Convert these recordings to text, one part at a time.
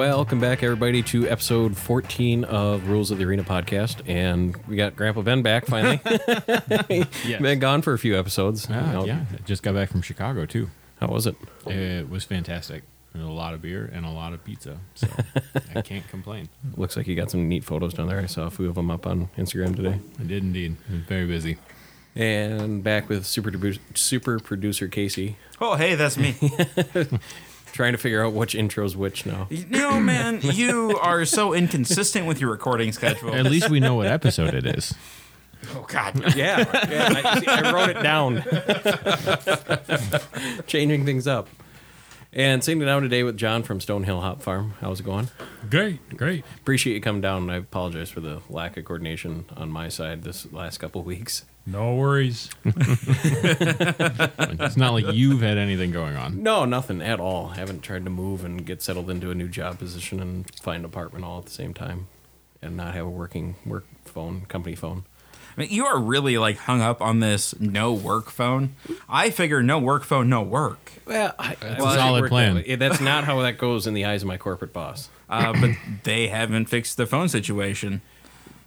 Welcome back, everybody, to episode 14 of Rules of the Arena podcast. And we got Grandpa Ben back finally. Yes. Been gone for a few episodes. Ah, You know, yeah, just got back from Chicago too. How was it? It was fantastic. And a lot of beer and a lot of pizza, so I can't complain. Looks like you got some neat photos down there. I saw a few of them up on Instagram today. I did indeed. It was very busy. And back with super, Dubu- super producer Casey, Oh, hey, that's me. Trying to figure out which intro's which now. you know, man, you are so inconsistent with your recording schedule. At least we know what episode it is. Oh, God. Yeah, yeah I, see, I wrote it down. Changing things up. And sitting down today with John from Stonehill Hop Farm. How's it going? Great, great. Appreciate you coming down. I apologize for the lack of coordination on my side this last couple weeks. No worries. It's not like you've had anything going on. No, nothing at all. Haven't tried to move and get settled into a new job position and find an apartment all at the same time, and not have a working work phone, company phone. I mean, you are really like hung up on this no work phone. I figure no work phone, no work. Well, I, That's a solid plan. That that's not how that goes in the eyes of my corporate boss. Uh, but they haven't fixed the phone situation.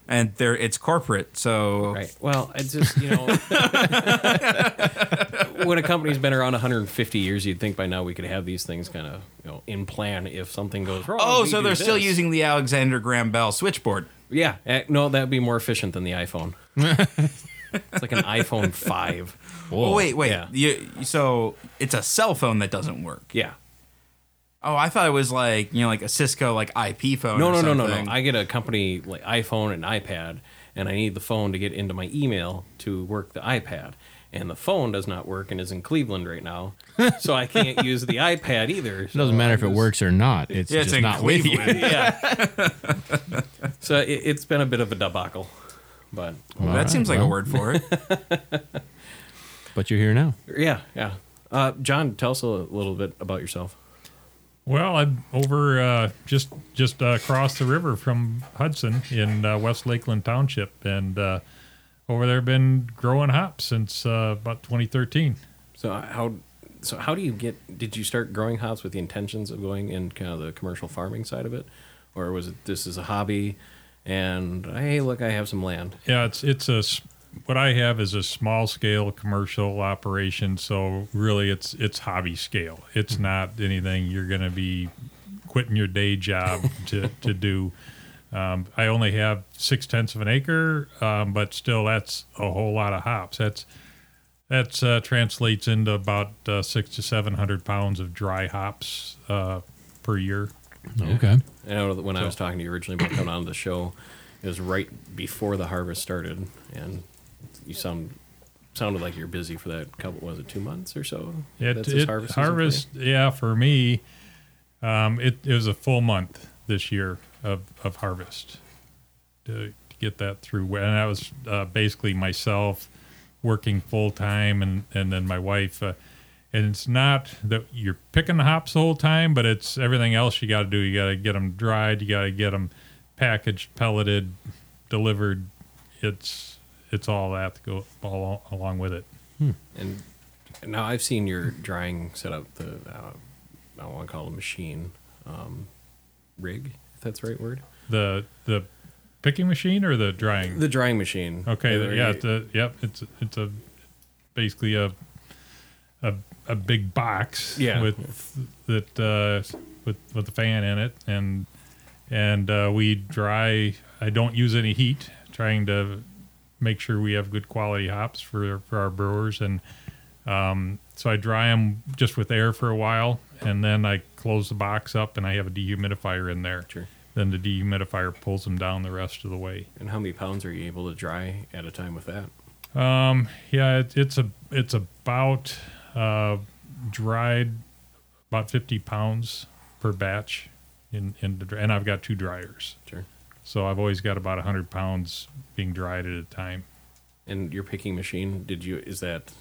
And they're it's corporate, so Right. Well, it's just you know, when a company's been around 150 years, you'd think by now we could have these things kind of you know in plan if something goes wrong. Oh, so they're still using the Alexander Graham Bell switchboard. Yeah. eh, No, that'd be more efficient than the iPhone. it's like an iPhone five. Oh, wait, wait. Yeah. You, so it's a cell phone that doesn't work. Yeah. Oh, I thought it was like you know, like a Cisco like IP phone. No, or no, no, no, no. I get a company like iPhone and iPad, and I need the phone to get into my email to work the iPad. And the phone does not work and is in Cleveland right now, so I can't use the iPad either. It doesn't matter if it works or not. It's Yeah, it's just in not with you. Yeah. so it, it's been a bit of a debacle, but that All right, seems like well, a word for it. But you're here now. yeah, yeah. Uh, John, tell us a little bit about yourself. Well, I'm over uh, just just uh, across the river from Hudson in uh, West Lakeland Township, and uh, over there been growing hops since uh, about 2013. So how so how do you get? Did you start growing hops with the intentions of going in kind of the commercial farming side of it, or was it this is a hobby? And hey, look, I have some land. Yeah, it's it's a what I have is a small scale commercial operation, so really it's it's hobby scale. It's not anything you're going to be quitting your day job to to do. Um, I only have six tenths of an acre, um, but still that's a whole lot of hops. That's that's uh, translates into about uh, six to seven hundred pounds of dry hops uh, per year. Okay. I know that when I was talking to you originally about coming on the show, it was right before the harvest started, and you sound sounded like you're busy for that couple. Was it two months or so? It, That's it harvest harvest, yeah, for me, um, it, it was a full month this year of, of harvest to, to get that through. And that was uh, basically myself working full time and, and then my wife. Uh, and it's not that you're picking the hops the whole time, but it's everything else you got to do. You got to get them dried, you got to get them packaged, pelleted, delivered. It's it's all that to go all along with it. And now I've seen your drying setup. The uh, I don't want to call it a machine, um, rig, if that's the right word. The the picking machine or the drying? The drying machine. okay, Whether yeah, you- it's a, yep, it's it's a basically a a, a big box Yeah. with that uh, with with the fan in it and and uh, we dry. I don't use any heat, trying to make sure we have good quality hops for for our brewers and um, so I dry them just with air for a while and then I close the box up and I have a dehumidifier in there. Sure. Then the dehumidifier pulls them down the rest of the way. And how many pounds are you able to dry at a time with that? Um, yeah, it, it's a it's about uh, dried about fifty pounds per batch in in the and I've got two dryers, Sure. So I've always got about hundred pounds being dried at a time. And your picking machine, did you? Is that?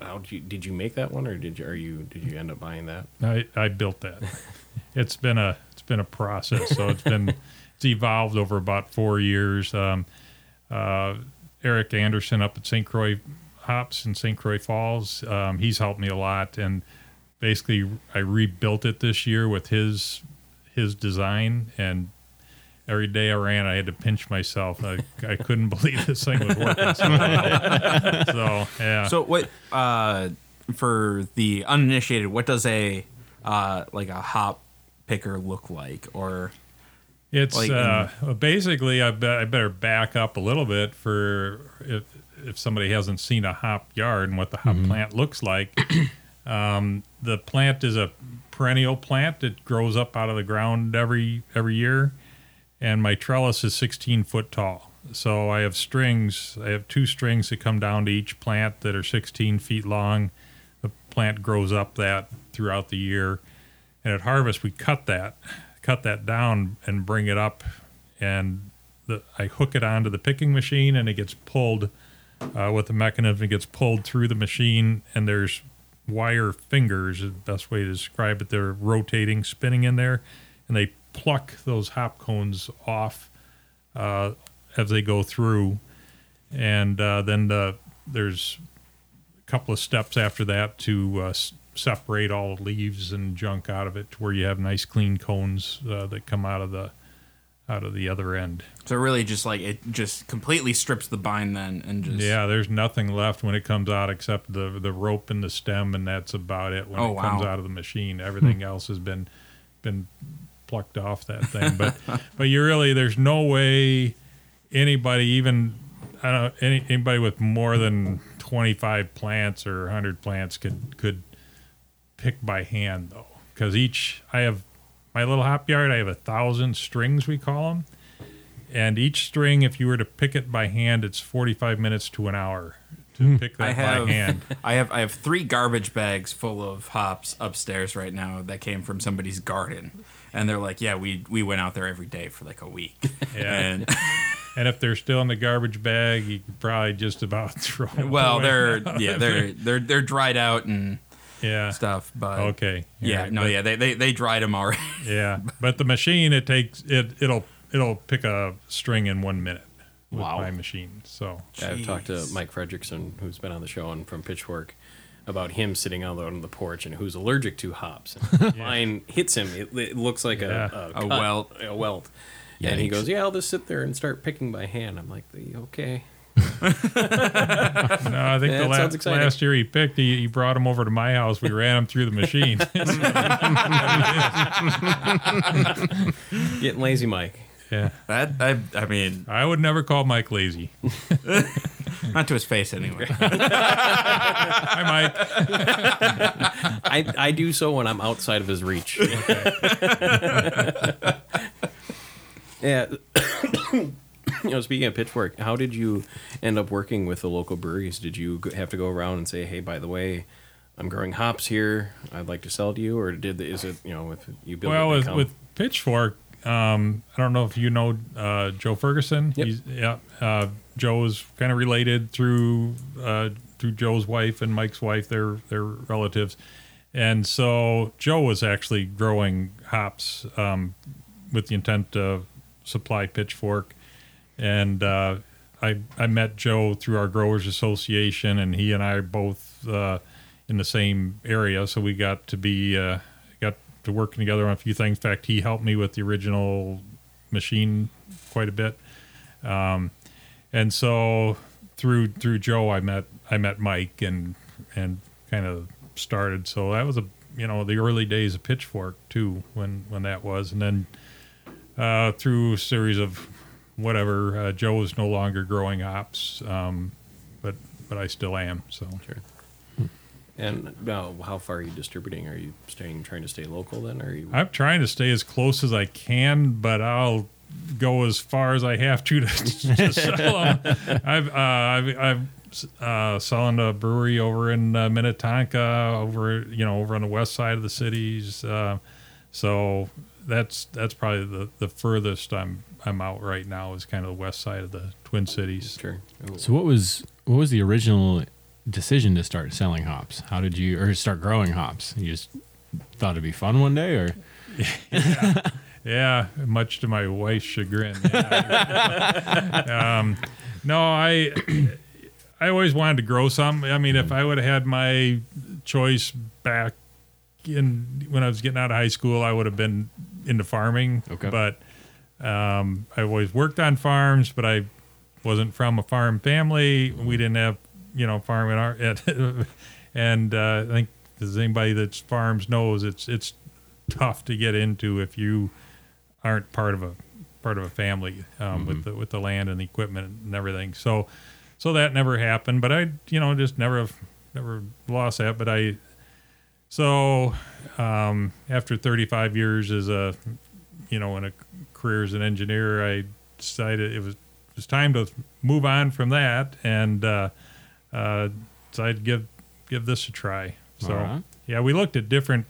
How did you? Did you make that one, or did you? Are you? Did you end up buying that? I, I built that. it's been a it's been a process, so it's been it's evolved over about four years. Um, uh, Eric Anderson up at St. Croix Hops in St. Croix Falls, um, he's helped me a lot, and basically I rebuilt it this year with his his design, and every day I ran, I had to pinch myself. I, I couldn't believe this thing was working. So, well. so yeah. So what uh, for the uninitiated? What does a uh, like a hop picker look like? Or It's Like, uh, well, basically I, be- I better back up a little bit for if if somebody hasn't seen a hop yard and what the hop plant looks like. um, the plant is a perennial plant. It grows up out of the ground every every year, and my trellis is 16 foot tall. So I have strings. I have two strings that come down to each plant that are 16 feet long. The plant grows up that throughout the year, and at harvest we cut that, cut that down and bring it up, and the, I hook it onto the picking machine, and it gets pulled uh, with the mechanism. It gets pulled through the machine, and there's wire fingers. The best way to describe it. They're rotating, spinning in there, and they pluck those hop cones off uh, as they go through. And uh, then the, there's a couple of steps after that to uh, s- separate all the leaves and junk out of it to where you have nice clean cones uh, that come out of the out of the other end. so really just like it just completely strips the bind then and just Yeah, there's nothing left when it comes out except the the rope and the stem, and that's about it when Oh, it comes out of the machine. Everything else has been been plucked off that thing. But but you really there's no way anybody even I don't know, any, anybody with more than 25 plants or 100 plants could could pick by hand though because each I have my little hop yard I have a thousand strings we call them and each string if you were to pick it by hand it's 45 minutes to an hour to hmm. pick that I have by hand I have I have three garbage bags full of hops upstairs right now that came from somebody's garden. And they're like, Yeah, we we went out there every day for like a week. Yeah. And and if they're still in the garbage bag you could probably just about throw them well, away. they're yeah, they're they're they're dried out and yeah stuff, but okay Yeah, Right, no, but- yeah, they, they they dried them already. Yeah, but the machine it takes it it'll it'll pick a string in one minute with Wow. my machine. So I've talked to Mike Fredrickson, who's been on the show and from Pitchfork, about him sitting out on the porch and who's allergic to hops. And Mine hits him. It, it looks like Yeah. a, a, A cut, welt. A welt. And he goes, "Yeah, I'll just sit there and start picking by hand." I'm like, "Okay." no, I think Yeah, the that la- sounds exciting. last year he picked, he, he brought him over to my house. We ran him through the machine. Getting lazy, Mike. Yeah, That I I mean, I would never call Mike lazy. not to his face anyway. Hi, Mike. I, I do so when I'm outside of his reach. yeah. you know, speaking of Pitchfork, how did you end up working with the local breweries? Did you go- have to go around and say, "Hey, by the way, I'm growing hops here. I'd like to sell to you," or did the, is it you know with you build Well, it, with, with Pitchfork, um, I don't know if you know uh, Joe Ferguson. Yep. He's, yeah, uh, Joe is kind of related through uh, through Joe's wife and Mike's wife. They're they're relatives, and so Joe was actually growing hops um, with the intent to supply Pitchfork, and uh, I I met Joe through our growers association, and he and I are both uh, in the same area, so we got to be uh, to working together on a few things. In fact, he helped me with the original machine quite a bit, um, and so through through Joe, I met I met Mike and and kind of started. So that was a you know the early days of Pitchfork too when when that was, and then uh, through a series of whatever. Uh, Joe is no longer growing hops, um, but but I still am. So Sure. And now, how far are you distributing? Are you staying trying to stay local then? Or are you? I'm trying to stay as close as I can, but I'll go as far as I have to to, to sell them. I've uh, I've, I've uh, selling a brewery over in uh, Minnetonka, over you know over on the west side of the cities. Uh, so that's that's probably the, the furthest I'm I'm out right now is kind of the west side of the Twin Cities. Sure. So what was what was the original decision to start selling hops? How did you or start growing hops? You just thought it'd be fun one day, or Yeah, much to my wife's chagrin. Yeah. um, no, I I always wanted to grow some. I mean, if I would have had my choice back in when I was getting out of high school, I would have been into farming. Okay. But um, I always worked on farms, but I wasn't from a farm family. We didn't have, you know, farm in our. and uh, I think as anybody that farms knows, it's it's tough to get into if you aren't part of a part of a family um, with the with the land and the equipment and everything. So so that never happened. But I, you know, just never never lost that. But I so um, after 35 years as a you know in a career as an engineer, I decided it was it was time to move on from that and uh, uh, I'd give give this a try. So right. yeah, we looked at different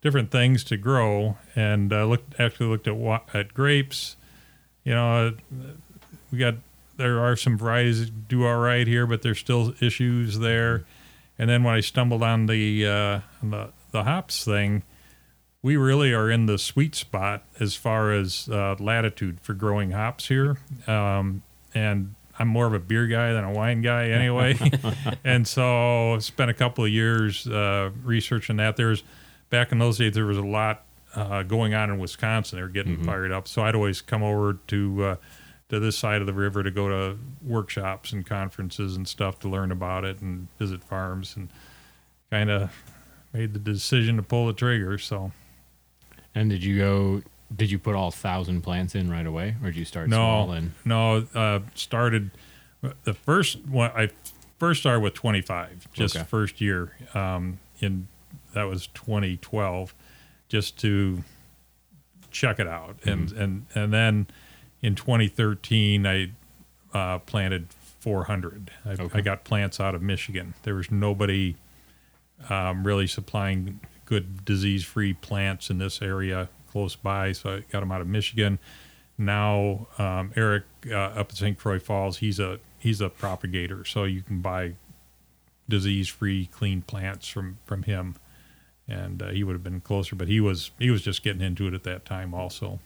different things to grow and uh, looked actually looked at wa- at grapes. You know, uh, we got there are some varieties that do all right here, but there's still issues there. And then when I stumbled on the uh, on the the hops thing, we really are in the sweet spot as far as uh, latitude for growing hops here. Um, and I'm more of a beer guy than a wine guy anyway. and so spent a couple of years uh, researching that. There's back in those days there was a lot uh, going on in Wisconsin. They were getting fired up. So I'd always come over to uh, to this side of the river to go to workshops and conferences and stuff to learn about it and visit farms and kind of made the decision to pull the trigger. So And did you go? Did you put all thousand plants in right away, or did you start no, small and? no, uh, started the first one. I first started with 25, just Okay. first year. Um, in that was 2012, just to check it out, and Mm-hmm. and and then in 2013, I uh, planted 400. I, Okay. I got plants out of Michigan. There was nobody um, really supplying good disease-free plants in this area close by, so I got him out of Michigan. Now um, Eric uh, up at St. Croix Falls, he's a he's a propagator, so you can buy disease-free, clean plants from from him. And uh, he would have been closer, but he was he was just getting into it at that time also.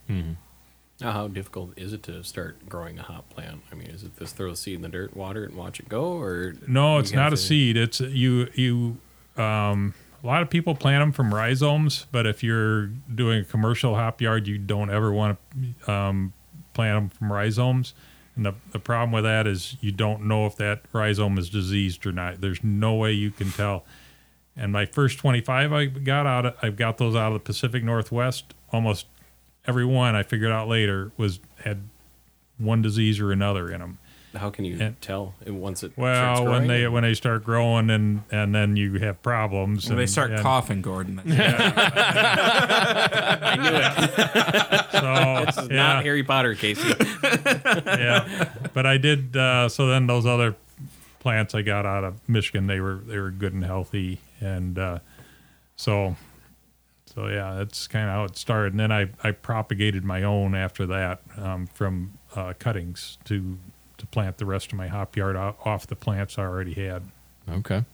Now, how difficult is it to start growing a hop plant? I mean, is it just throw a seed in the dirt, water it, and watch it go, or No, it's have not a seed. It's you you. Um, a lot of people plant them from rhizomes, but if you're doing a commercial hop yard, you don't ever want to um, plant them from rhizomes. And the, the problem with that is you don't know if that rhizome is diseased or not. There's no way you can tell. And my first 25 I got out, of, I've got those out of the Pacific Northwest. Almost every one I figured out later was had one disease or another in them. How can you And- tell once it? Well, when they when they start growing and and then you have problems. When they start and coughing, Gordon. that's- I knew it. So This is yeah, not Harry Potter, Casey. yeah. But I did. Uh, so then those other plants I got out of Michigan, they were they were good and healthy, and uh, so so yeah, that's kind of how it started. And then I I propagated my own after that um, from uh, cuttings to to plant the rest of my hop yard off the plants I already had. Okay.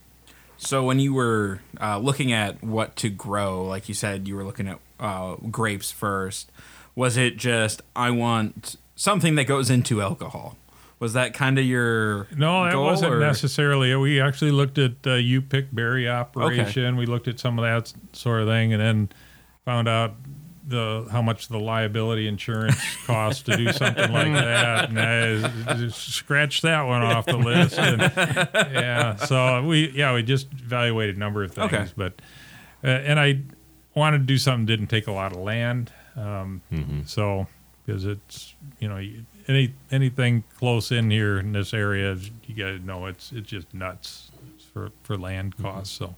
So when you were uh, looking at what to grow, like you said, you were looking at uh, grapes first. Was it just I want something that goes into alcohol? Was that kind of your No, that goal, wasn't or- necessarily. We actually looked at uh, you pick berry operation. We looked at some of that sort of thing, and then found out the how much the liability insurance costs to do something like that, and I just scratched that one off the list. And, yeah, so we yeah we just evaluated a number of things, Okay. but uh, and I wanted to do something that didn't take a lot of land, um, so because it's you know any anything close in here in this area, you guys know it's it's just nuts for for land costs. So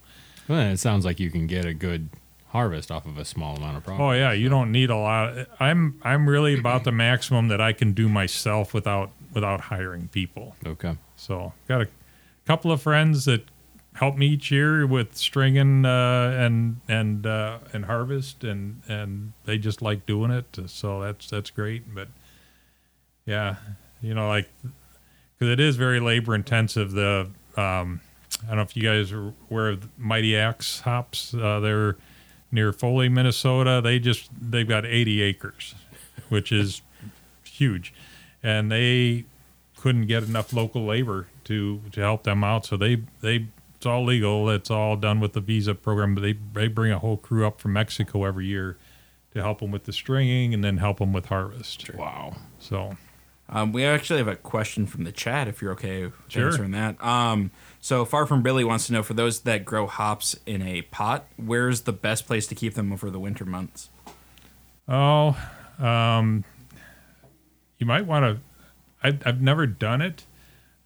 Well, it sounds like you can get a good harvest off of a small amount of product. oh yeah, you don't need a lot. I'm I'm really about the maximum that I can do myself without without hiring people. Okay. So got a couple of friends that help me each year with stringing uh, and and uh, and harvest, and and they just like doing it. So that's that's great. But yeah, you know, like because it is very labor intensive. The um, I don't know if you guys are aware of Mighty Axe hops. Uh, they're near Foley, Minnesota. They just they've got 80 acres, which is huge, and they couldn't get enough local labor to to help them out. So they they it's all legal. It's all done with the visa program. But they they bring a whole crew up from Mexico every year to help them with the stringing and then help them with harvest. Wow. So Um, we actually have a question from the chat, if you're okay with Sure. answering that. Um, so Far From Billy wants to know for those that grow hops in a pot, where's the best place to keep them over the winter months? Oh, um, you might want to. I've, I've never done it.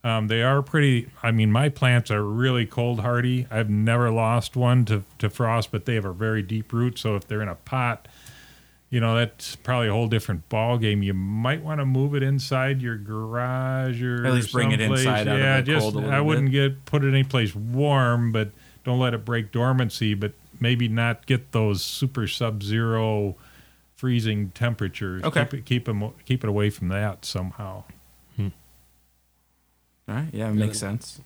Um, they are pretty. I mean, my plants are really cold hardy. I've never lost one to, to frost, but they have a very deep root. So if they're in a pot, you know that's probably a whole different ball game. You might want to move it inside your garage or At least bring it someplace. inside out of yeah, the just cold a I wouldn't bit. get put it anyplace warm, but don't let it break dormancy. But maybe not get those super sub zero freezing temperatures. Okay. Keep it keep 'em- keep it away from that somehow. Hmm. All right, yeah, it makes sense.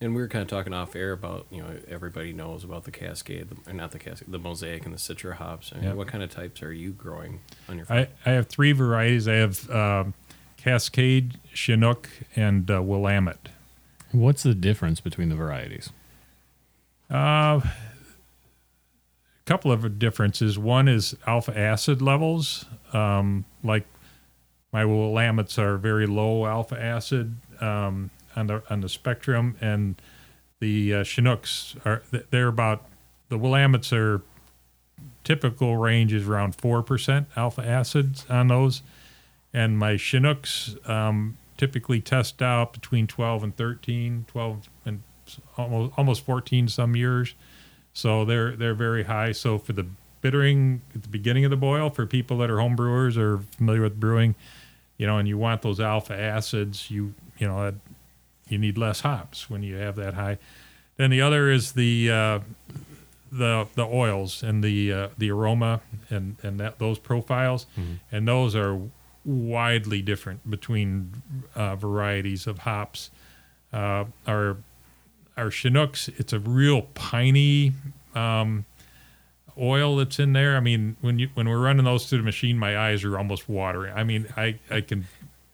And we were kind of talking off air about you know everybody knows about the Cascade, or not the Cascade, the Mosaic and the Citra hops. I mean, Yeah. What kind of types are you growing on your farm? I, I have three varieties. I have um, Cascade, Chinook, and uh, Willamette. What's the difference between the varieties? Uh, a couple of differences. One is alpha acid levels. Um, like my Willamettes are very low alpha acid um, on the on the spectrum, and the uh, Chinooks are they're about the Willamettes are typical range is around four percent alpha acids on those, and my Chinooks um, typically test out between 12 and 13, 12 and almost almost 14 some years. So they're they're very high. So for the bittering at the beginning of the boil, for people that are home brewers or familiar with brewing, you know, and you want those alpha acids, you you know, you need less hops when you have that high. Then the other is the uh, the the oils and the uh, the aroma and and that those profiles, and those are widely different between uh, varieties of hops. Uh, our our Chinooks, it's a real piney um, oil that's in there. I mean, when you when we're running those through the machine, my eyes are almost watering. I mean, I I can,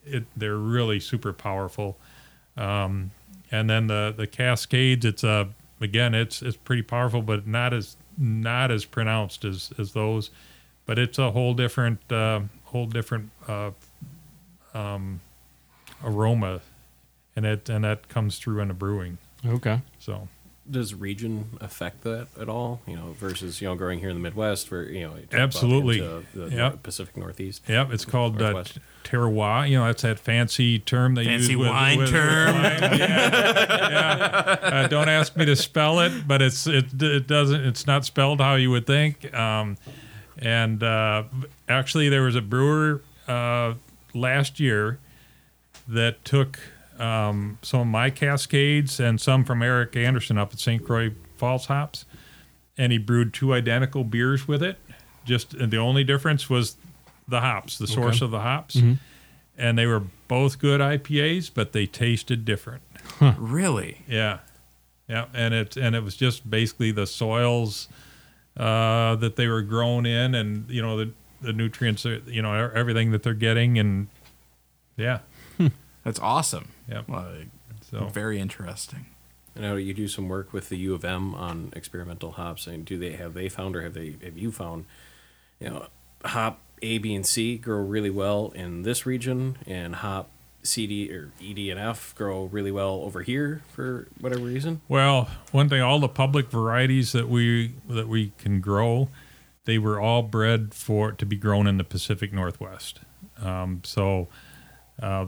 it they're really super powerful. Um, and then the the Cascades, it's a again, it's it's pretty powerful, but not as not as pronounced as as those. But it's a whole different uh, whole different uh, um, aroma, and it and that comes through in the brewing. Okay. So Does region affect that at all? You know, versus you know growing here in the Midwest, where you know you Absolutely. into the Yep. Pacific Northeast. Yep, it's called uh, Northwest. Terroir. You know, that's that fancy term they Fancy use with, wine with- term. wine. Yeah, yeah. Uh, don't ask me to spell it, but it's it it doesn't it's not spelled how you would think. Um, and uh, actually, there was a brewer uh, last year that took um, some of my Cascades and some from Eric Anderson up at St. Croix Falls hops, and he brewed two identical beers with it. Just and the only difference was the hops, the source of the hops, mm-hmm. and they were both good IPAs, but they tasted different. Really? Yeah, yeah, and it and it was just basically the soils uh, that they were grown in, and you know the the nutrients, uh, you know everything that they're getting, and yeah, hmm. That's awesome. yeah. Like, So very interesting. I know you do some work with the U of M on experimental hops, and do they have they found or have they have you found, you know, hop A, B, and C grow really well in this region, and hop C, D, or E, D, and F grow really well over here for whatever reason? Well, one thing, all the public varieties that we that we can grow, they were all bred for to be grown in the Pacific Northwest. Um, so, uh,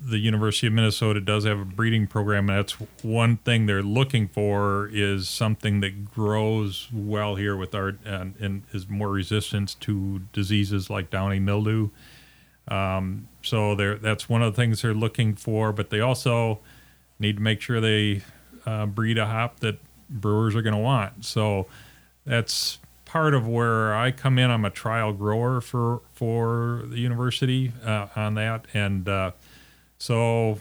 the University of Minnesota does have a breeding program, and that's one thing they're looking for is something that grows well here with our and, and is more resistant to diseases like downy mildew. Um, so that's one of the things they're looking for, but they also need to make sure they uh, breed a hop that brewers are going to want. So that's part of where I come in. I'm a trial grower for for the university uh, on that, and uh, so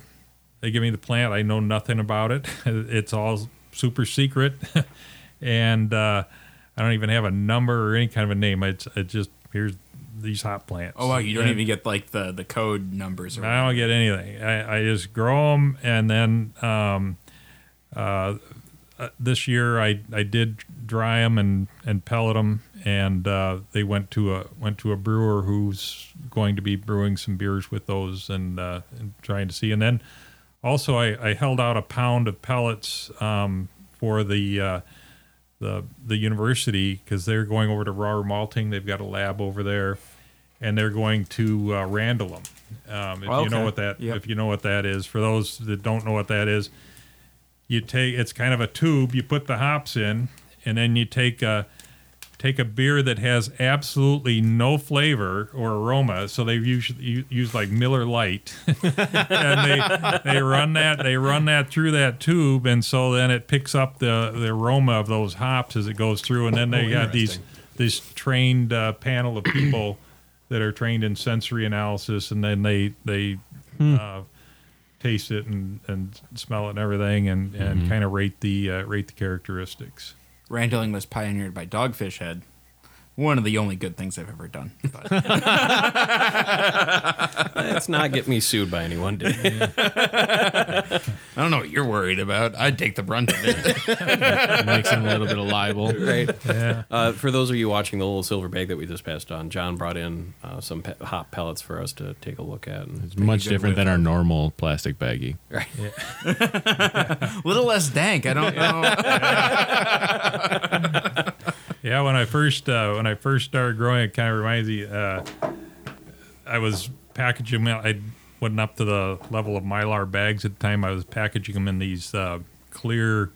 they give me the plant. I know nothing about it. It's all super secret, and uh, I don't even have a number or any kind of a name. It's it just here's these hot plants. Oh wow, you don't And- even get like the the code numbers or I don't get anything. I, I just grow them, and then um, uh, uh, this year I, I did dry them and, and pellet them, and uh, they went to a went to a brewer who's going to be brewing some beers with those and, uh, and trying to see. And then also I, I held out a pound of pellets um, for the uh, the the university because they're going over to Rahr Malting. They've got a lab over there, and they're going to uh, Randall them. Um, if you Okay. know what that Yep. if you know what that is, for those that don't know what that is, you take it's kind of a tube. You put the hops in, and then you take a take a beer that has absolutely no flavor or aroma. So they usually use like Miller Lite, and they they run that they run that through that tube, and so then it picks up the the aroma of those hops as it goes through, and then they got these this trained uh, panel of people that are trained in sensory analysis, and then they they. Uh, taste it and, and smell it and everything and, and kind of rate the uh, rate the characteristics. Randalling was pioneered by Dogfish Head. One of the only good things I've ever done. But Let's not get me sued by anyone. Did it? I don't know what you're worried about. I'd take the brunt of it. Mixing a little bit of libel. right? Yeah. Uh, for those of you watching the little silver bag that we just passed on, John brought in uh, some pe- hot pellets for us to take a look at. And, It's much different than our normal plastic baggie. right. A little less dank. I don't know. Yeah, when I first uh, when I first started growing, it kind of reminds me. Uh, I was packaging them. I wasn't up to the level of mylar bags at the time. I was packaging them in these uh, clear.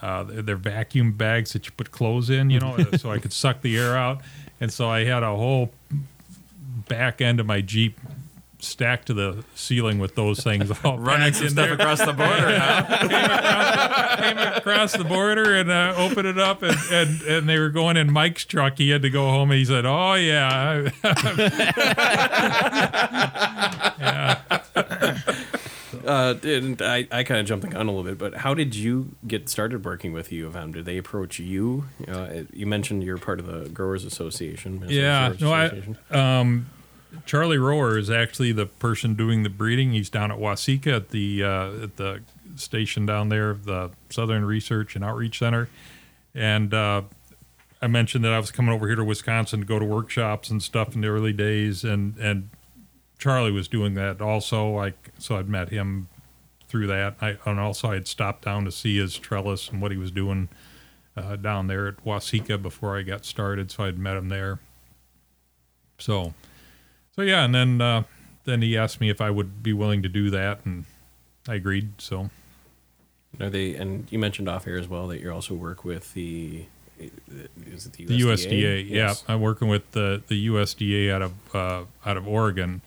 Uh, they're vacuum bags that you put clothes in, you know, so I could suck the air out. And so I had a whole back end of my Jeep stacked to the ceiling with those things all Running some in stuff there. across the border. huh? came across the border and uh, opened it up, and, and, and they were going in Mike's truck. He had to go home, and he said, "Oh yeah, Uh, and I, I kind of jumped the gun a little bit, but how did you get started working with U of M? Did they approach you? Uh, you mentioned you're part of the Growers Association. Minnesota yeah." Growers No, I, Association. Charlie Rohwer is actually the person doing the breeding. He's down at Waseca at the uh, at the station down there, the Southern Research and Outreach Center, and. Uh, I mentioned that I was coming over here to Wisconsin to go to workshops and stuff in the early days, and and Charlie was doing that also. Like so, I'd met him through that. I and also I had stopped down to see his trellis and what he was doing uh, down there at Waseca before I got started. So I'd met him there. So, so yeah, and then uh, then he asked me if I would be willing to do that, and I agreed. So Are they? And you mentioned off air as well that you also work with the. Is it the USDA? the USDA, Yes. yeah, I'm working with the the USDA out of uh, out of Oregon,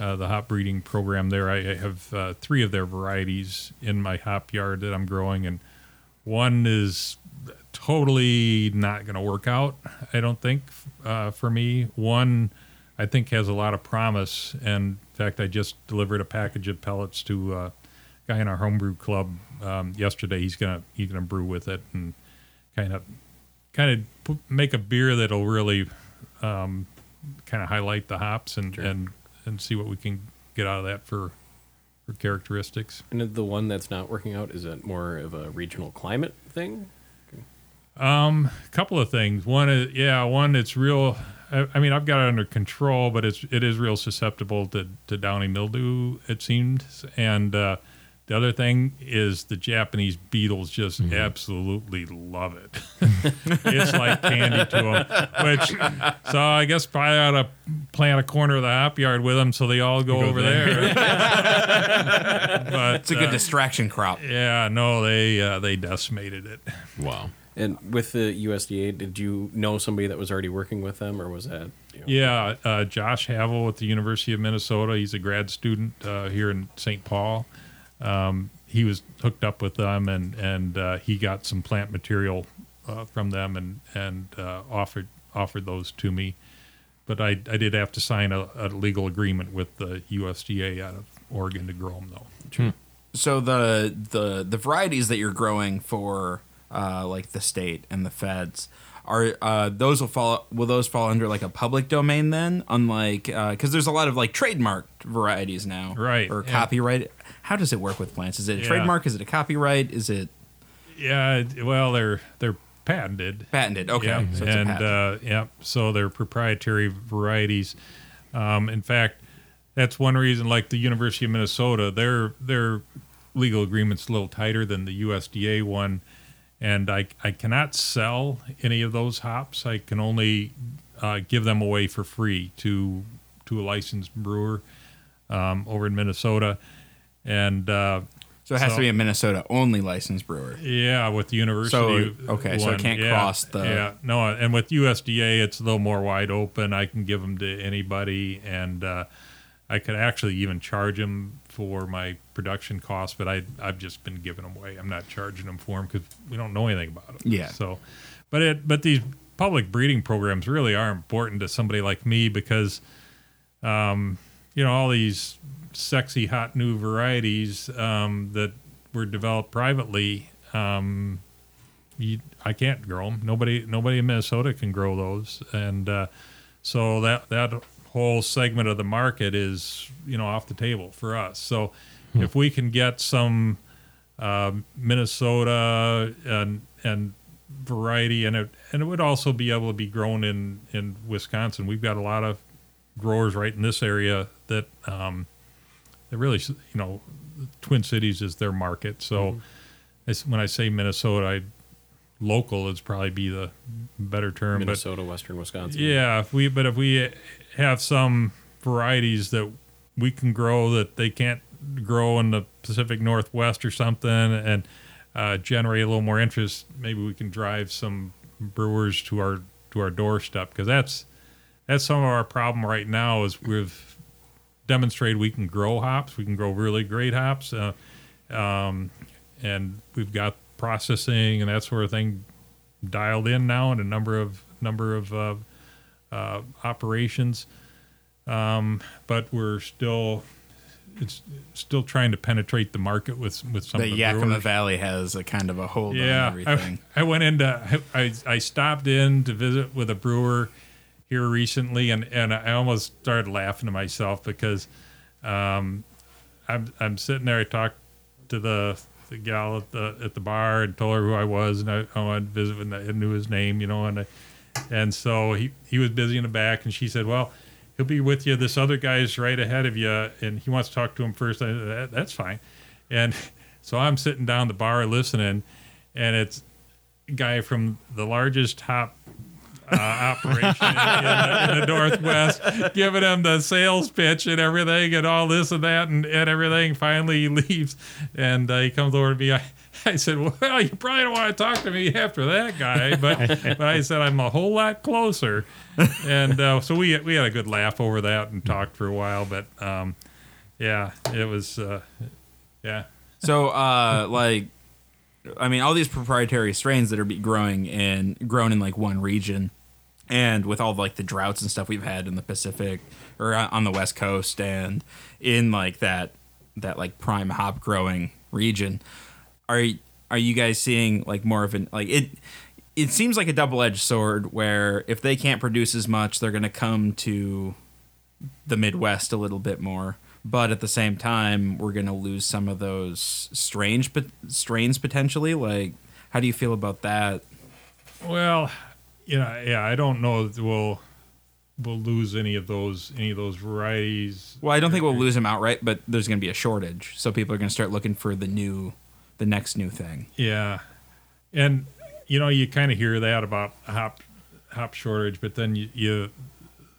uh, the hop breeding program there. I have uh, three of their varieties in my hop yard that I'm growing, and one is totally not going to work out. I don't think uh, for me. One I think has a lot of promise, and in fact, I just delivered a package of pellets to uh, a guy in our homebrew club um, yesterday. He's gonna he's gonna brew with it and kind of kind of make a beer that'll really um, kind of highlight the hops and, and and see what we can get out of that for for characteristics. And the one that's not working out is it more of a regional climate thing? Um, A couple of things. One is yeah, one it's real. I, I mean, I've got it under control, but it's it is real susceptible to to downy mildew. It seems, and uh, the other thing is the Japanese beetles just absolutely love it. it's like candy to them. Which, so I guess probably ought to plant a corner of the hop yard with them so they all go, over there. but It's a good uh, distraction crop. yeah, no, they uh, they decimated it. Wow. And with the USDA, did you know somebody that was already working with them, or was that? You know, Yeah, uh, Josh Havill at the University of Minnesota. He's a grad student uh, here in St. Paul. Um, he was hooked up with them, and and uh, he got some plant material uh, from them, and and uh, offered offered those to me. But I I did have to sign a, a legal agreement with the USDA out of Oregon to grow them, though. So the the the varieties that you're growing for uh, like the state and the feds are uh, those will fall will those fall under like a public domain then unlike because there's a lot of like trademarked varieties now Right, or yeah. copyright how does it work with plants is it a Yeah. trademark is it a copyright is it Yeah, well, they're they're patented. Patented. Okay. Yeah, So and uh, yeah, so they're proprietary varieties. Um, in fact, that's one reason. Like the University of Minnesota, their their legal agreement's a little tighter than the USDA one, and I I cannot sell any of those hops. I can only uh, give them away for free to to a licensed brewer um, over in Minnesota, and. Uh, so it has so- to be a Minnesota only licensed brewer. yeah, with the university. So, okay, so it can't yeah, cross the- Yeah, no, and with USDA, it's a little more wide open. I can give them to anybody, and uh, I could actually even charge them for my production costs. But I, I've just been giving them away. I'm not charging them for them because we don't know anything about them. Yeah. So, but it, but these public breeding programs really are important to somebody like me because, um, you know, all these sexy hot new varieties um, that were developed privately. Um, you, I can't grow them. Nobody, nobody in Minnesota can grow those, and uh, so that that whole segment of the market is you know off the table for us. So if we can get some uh, Minnesota and and variety, and it and it would also be able to be grown in in Wisconsin. We've got a lot of growers right in this area that um, they really you know Twin Cities is their market. So it's, when I say Minnesota, I local is probably be the better term, but Minnesota, Western Wisconsin. yeah, if we but if we have some varieties that we can grow that they can't grow in the Pacific Northwest or something, and uh, generate a little more interest, maybe we can drive some brewers to our to our doorstep because that's that's some of our problem right now is we've demonstrated we can grow hops, we can grow really great hops, uh, um, and we've got processing and that sort of thing dialed in now in a number of number of uh, uh, operations, um, but we're still it's still trying to penetrate the market with with some the of the Yakima brewers. Valley has a kind of a hold Yeah, on everything. I, I went into I, I stopped in to visit with a brewer here recently, and, and I almost started laughing to myself because um, I'm I'm sitting there. I talked to the the gal at the at the bar and told her who I was, and I, I wanted to visit with. I knew his name, you know, and I, and so he he was busy in the back, and she said, "Well, he'll be with you. This other guy's right ahead of you, and he wants to talk to him first. I, that, that's fine." And so I'm sitting down the bar listening, and it's a guy from the largest hop uh, operation in, in the, in the Northwest, giving him the sales pitch and everything, and all this and that, and, and everything. Finally, he leaves, and uh, he comes over to me. I, I said, "Well, you probably don't want to talk to me after that guy," but but I said I'm a whole lot closer, and uh, so we we had a good laugh over that and talked for a while. But um, yeah, it was uh, yeah. So, uh, like, I mean, all these proprietary strains that are be growing in grown in like one region, and with all like the droughts and stuff we've had in the Pacific or on on the West Coast and in like that that like prime hop growing region, are are you guys seeing like more of an like it? It seems like a double edged sword where if they can't produce as much, they're going to come to the Midwest a little bit more. But at the same time, we're going to lose some of those strange but strains potentially. Like, how do you feel about that? Well, you know, yeah, I don't know that we'll we'll lose any of those any of those varieties. Well, I don't think we'll lose them outright, but there's going to be a shortage, so people are going to start looking for the new, the next new thing. Yeah, and you know, you kind of hear that about hop hop shortage, but then you, you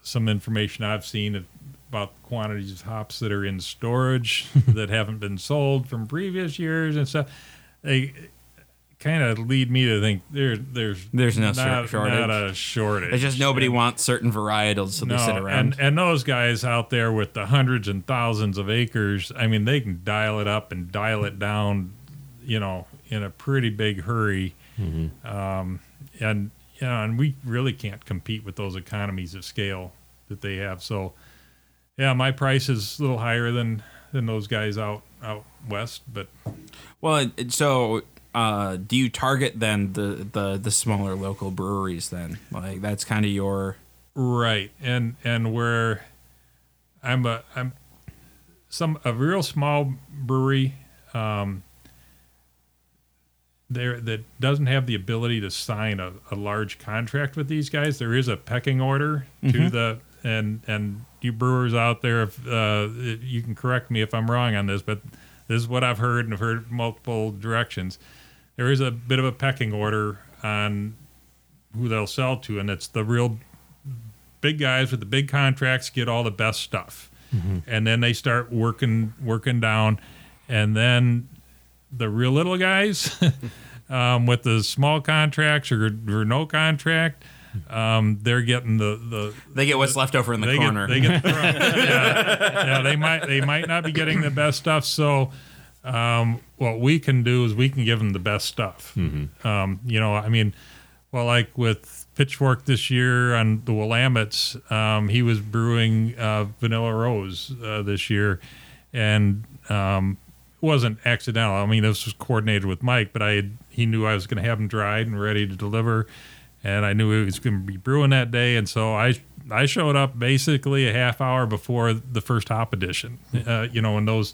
some information I've seen about quantities of hops that are in storage that haven't been sold from previous years and stuff. They kind of lead me to think there there's There's no not, shortage. not a shortage. It's just nobody And- wants certain varietals, so they sit around. and and those guys out there with the hundreds and thousands of acres, I mean, they can dial it up and dial it down, you know, in a pretty big hurry. Um, and you know, and we really can't compete with those economies of scale that they have. So, yeah, my price is a little higher than than those guys out out west, but well, so uh, do you target then the, the the smaller local breweries? Then, like, that's kind of your Right, and and where I'm a I'm some a real small brewery. Um, there that doesn't have the ability to sign a, a large contract with these guys. There is a pecking order to the and and you brewers out there, if uh, you can correct me if I'm wrong on this, but this is what I've heard and I've heard multiple directions. There is a bit of a pecking order on who they'll sell to, and it's the real big guys with the big contracts get all the best stuff, and then they start working working down, and then the real little guys um, with the small contracts or, or no contract, um, they're getting the the They get what's left over in the they corner. Get, they get the yeah, yeah, they might they might not be getting the best stuff. So, um, what we can do is we can give them the best stuff. Um, you know, I mean, well, like with Pitchfork this year on the Willamettes, um, he was brewing uh, Vanilla Rose uh, this year, and um, it wasn't accidental. I mean, this was coordinated with Mike, but I had, he knew I was going to have them dried and ready to deliver, and I knew he was going to be brewing that day, and so I I showed up basically a half hour before the first hop addition. Uh, you know, and those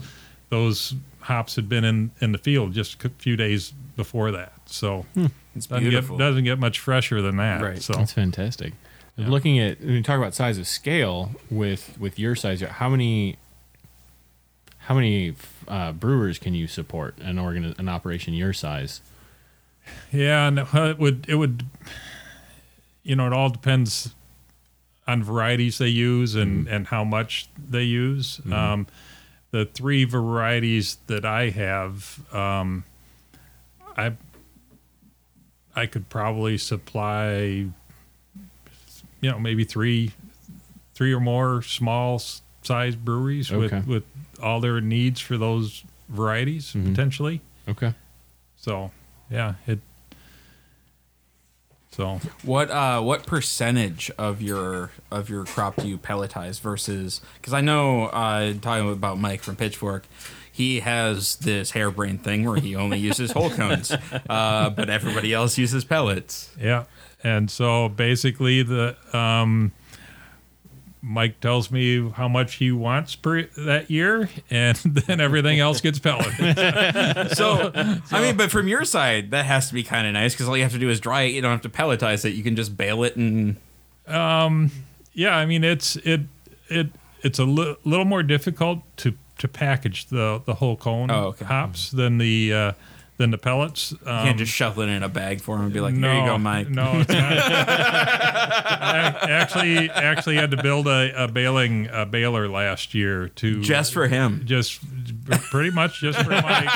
those hops had been in in the field just a few days before that, so it's doesn't beautiful. get doesn't get much fresher than that. Right. So That's fantastic. Yeah. Looking at when you talk about size of scale with with your size, how many how many uh, brewers can you support an organ an operation your size? Yeah, and it would it would you know it all depends on varieties they use and and how much they use. Um, the three varieties that I have, um, I I could probably supply you know maybe three three or more small s- size breweries Okay. with with all their needs for those varieties potentially. Okay. So yeah, it. So What uh what percentage of your of your crop do you pelletize versus because I know uh talking about Mike from Pitchfork, he has this harebrained thing where he only uses whole cones, uh, but everybody else uses pellets. yeah, and so basically the um, Mike tells me how much he wants per that year, and then everything else gets pelleted. So, I mean, but from your side, that has to be kind of nice because all you have to do is dry it. You don't have to pelletize it. You can just bale it and yeah, I mean it's it it it's a li- little more difficult to to package the the whole cone Oh, okay. hops than the uh, than the pellets. Um, you can't just shovel it in a bag for him and be like, "Here you go, Mike." No, it's not. I actually actually had to build a, a baling a baler last year to Just for him. just pretty much just for Mike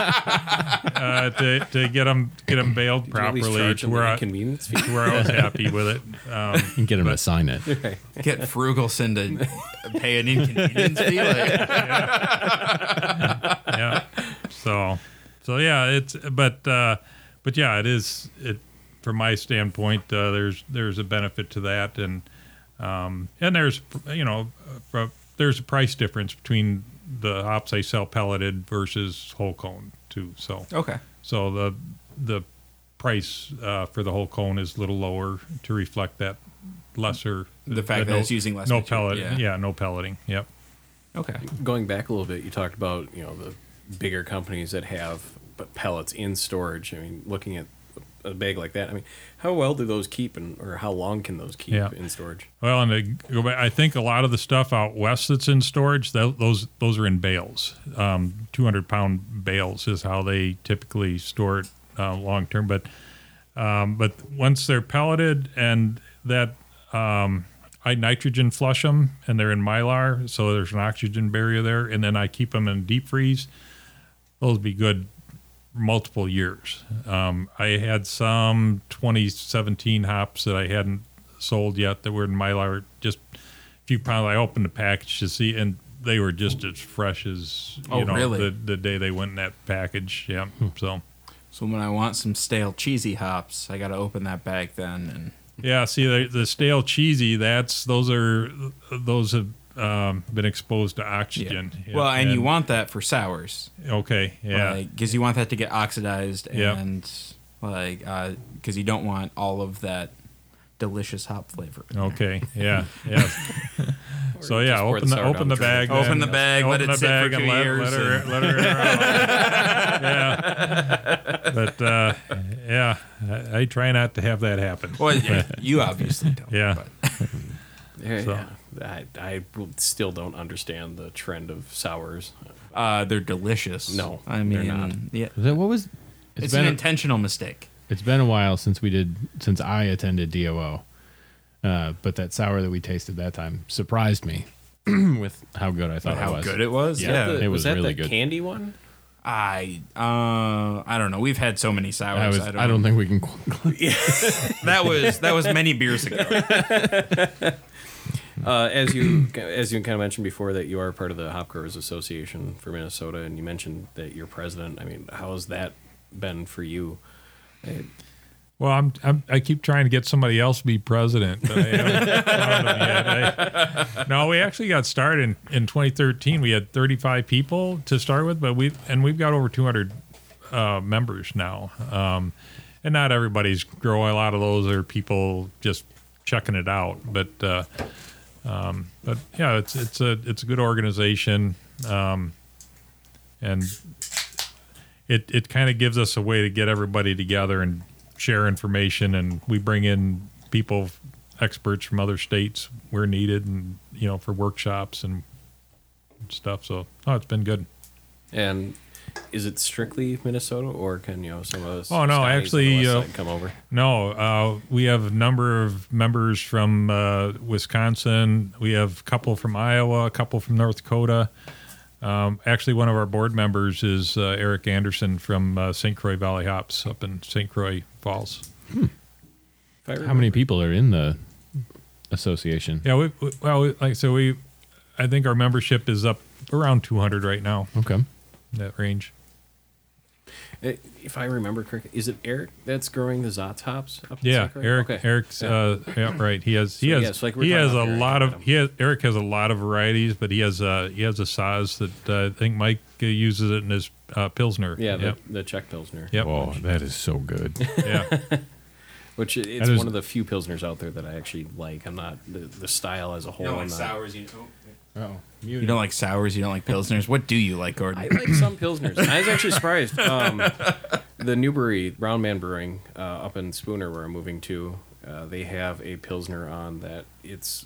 uh, to to get them get them baled Did you at least properly to them where the I, inconvenience fee? to where I was happy with it. Um, And get him to sign it. Get Frugalson to pay an inconvenience fee. Like, yeah. So, so yeah, it's but uh, but yeah, it is it from my standpoint. Uh, there's there's a benefit to that, and um, and there's you know uh, there's a price difference between the hops I sell pelleted versus whole cone too. So okay. so the the price uh, for the whole cone is a little lower to reflect that lesser The fact that no, it's using less no material, pellet yeah. yeah no pelleting yep Okay. Going back a little bit, you talked about you know the bigger companies that have pellets in storage. I mean, looking at a bag like that, I mean, how well do those keep, and or how long can those keep Yeah. in storage? Well, and to go back, I think a lot of the stuff out west that's in storage, tho- those those are in bales. Um, Two hundred pound bales is how they typically store it uh, long term. But um, but once they're pelleted and that um, I nitrogen flush them and they're in mylar, so there's an oxygen barrier there, and then I keep them in deep freeze. Those be good multiple years. Um, I had some 2017 hops that I hadn't sold yet that were in Mylar. Just a few pounds. I opened the package to see, and they were just as fresh as you Oh, know really? the, the day they went in that package. Yeah. So So when I want some stale cheesy hops, I got to open that bag then and yeah, see the, the stale cheesy. That's those are those have um, been exposed to oxygen. Yeah, Well, and, you want that for sours. okay. Yeah. Because you want that to get oxidized Yep. and like because you don't want all of that delicious hop flavor. Okay. Yeah. Yeah. so yeah, just pour open the the open the the bag. drain. Open the bag, let it the sit for bag two and let, years Let her, and- let her, yeah. But uh, I, I try not to have that happen. Well, yeah, you obviously don't. Yeah. but- Yeah, So- yeah. I, I still don't understand the trend of sours. Uh, they're delicious. No, I mean, they're not. yeah, Was that what was? it's, been an a- intentional mistake. It's been a while since we did since I attended DOO, uh, but that sour that we tasted that time surprised me with how good I thought How it was. good it was. Yeah. Yeah, The- it was that really the good. candy one? I uh, I don't know. We've had so many sours. I, was, I don't, I don't think we can. that was that was many beers ago. Uh, as you as you kind of mentioned before, that you are part of the Hop Growers Association for Minnesota, and you mentioned that you're president. I mean, how has that been for you? Well, I'm, I'm I keep trying to get somebody else to be president, but I yet. I- no, we actually got started in, in 2013. We had 35 people to start with, but we and we've got over 200 uh, members now. Um, and not everybody's growing. A lot of those are people just checking it out. But uh, um, but yeah, it's it's a it's a good organization, um, and it it kind of gives us a way to get everybody together and share information and we bring in people experts from other states where needed and you know for workshops and stuff. So oh it's been good. And is it strictly Minnesota, or can you know some of us? Oh, no, Scotties on the actually, uh, come over. no uh, we have a number of members from uh, wisconsin we have a couple from iowa a couple from north dakota um, actually one of our board members is uh, eric anderson from uh, st croix valley hops up in st croix falls If I How many people are in the association? Yeah, we, we well, we, like so we, I think our membership is up around 200 right now. Okay. That range. Uh, If I remember correctly, is it Eric that's growing the Saaz hops? Up Yeah, St. Croix? Eric. Okay. Eric's. Yeah. Uh, yeah, right. He has. He So, has. yeah, so like we're he has a Eric, lot of. He has. Eric has a lot of varieties, but he has. Uh, he has a size that uh, I think Mike uh, uses it in his uh, pilsner. Yeah, the, Yep. the Czech Pilsner. Yep. Oh, that is so good. Yeah. Which it- it's That is- one of the few Pilsners out there that I actually like. I'm not, the, the style as a whole. I'm not- You, oh, you don't like sours. You don't like pilsners. What do you like, Gordon? I like some Pilsners. I was actually surprised. Um, the Newbury Round Man Brewing uh, up in Spooner, where I'm moving to, uh, they have a Pilsner on that. It's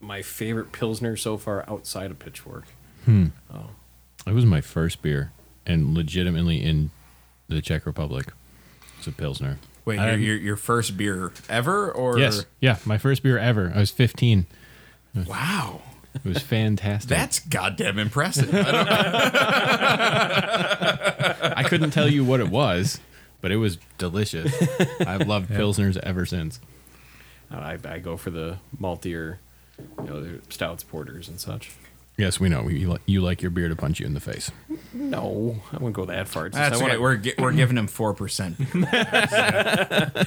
my favorite Pilsner so far outside of Pitchfork. Oh. It was my first beer, and legitimately in the Czech Republic. It's a pilsner. Wait, your, your your first beer ever, or Yes, yeah, my first beer ever. I was 15. Wow, It was fantastic. that's goddamn impressive. I don't- I couldn't tell you what it was, but it was delicious. I've loved pilsners ever since. I, I go for the maltier, you know, stouts, porters, and such. Yes, we know you, li- you like your beer to punch you in the face. No, I wouldn't go that far. It's just That's I wanna- right. We're gi- we're giving him four percent. so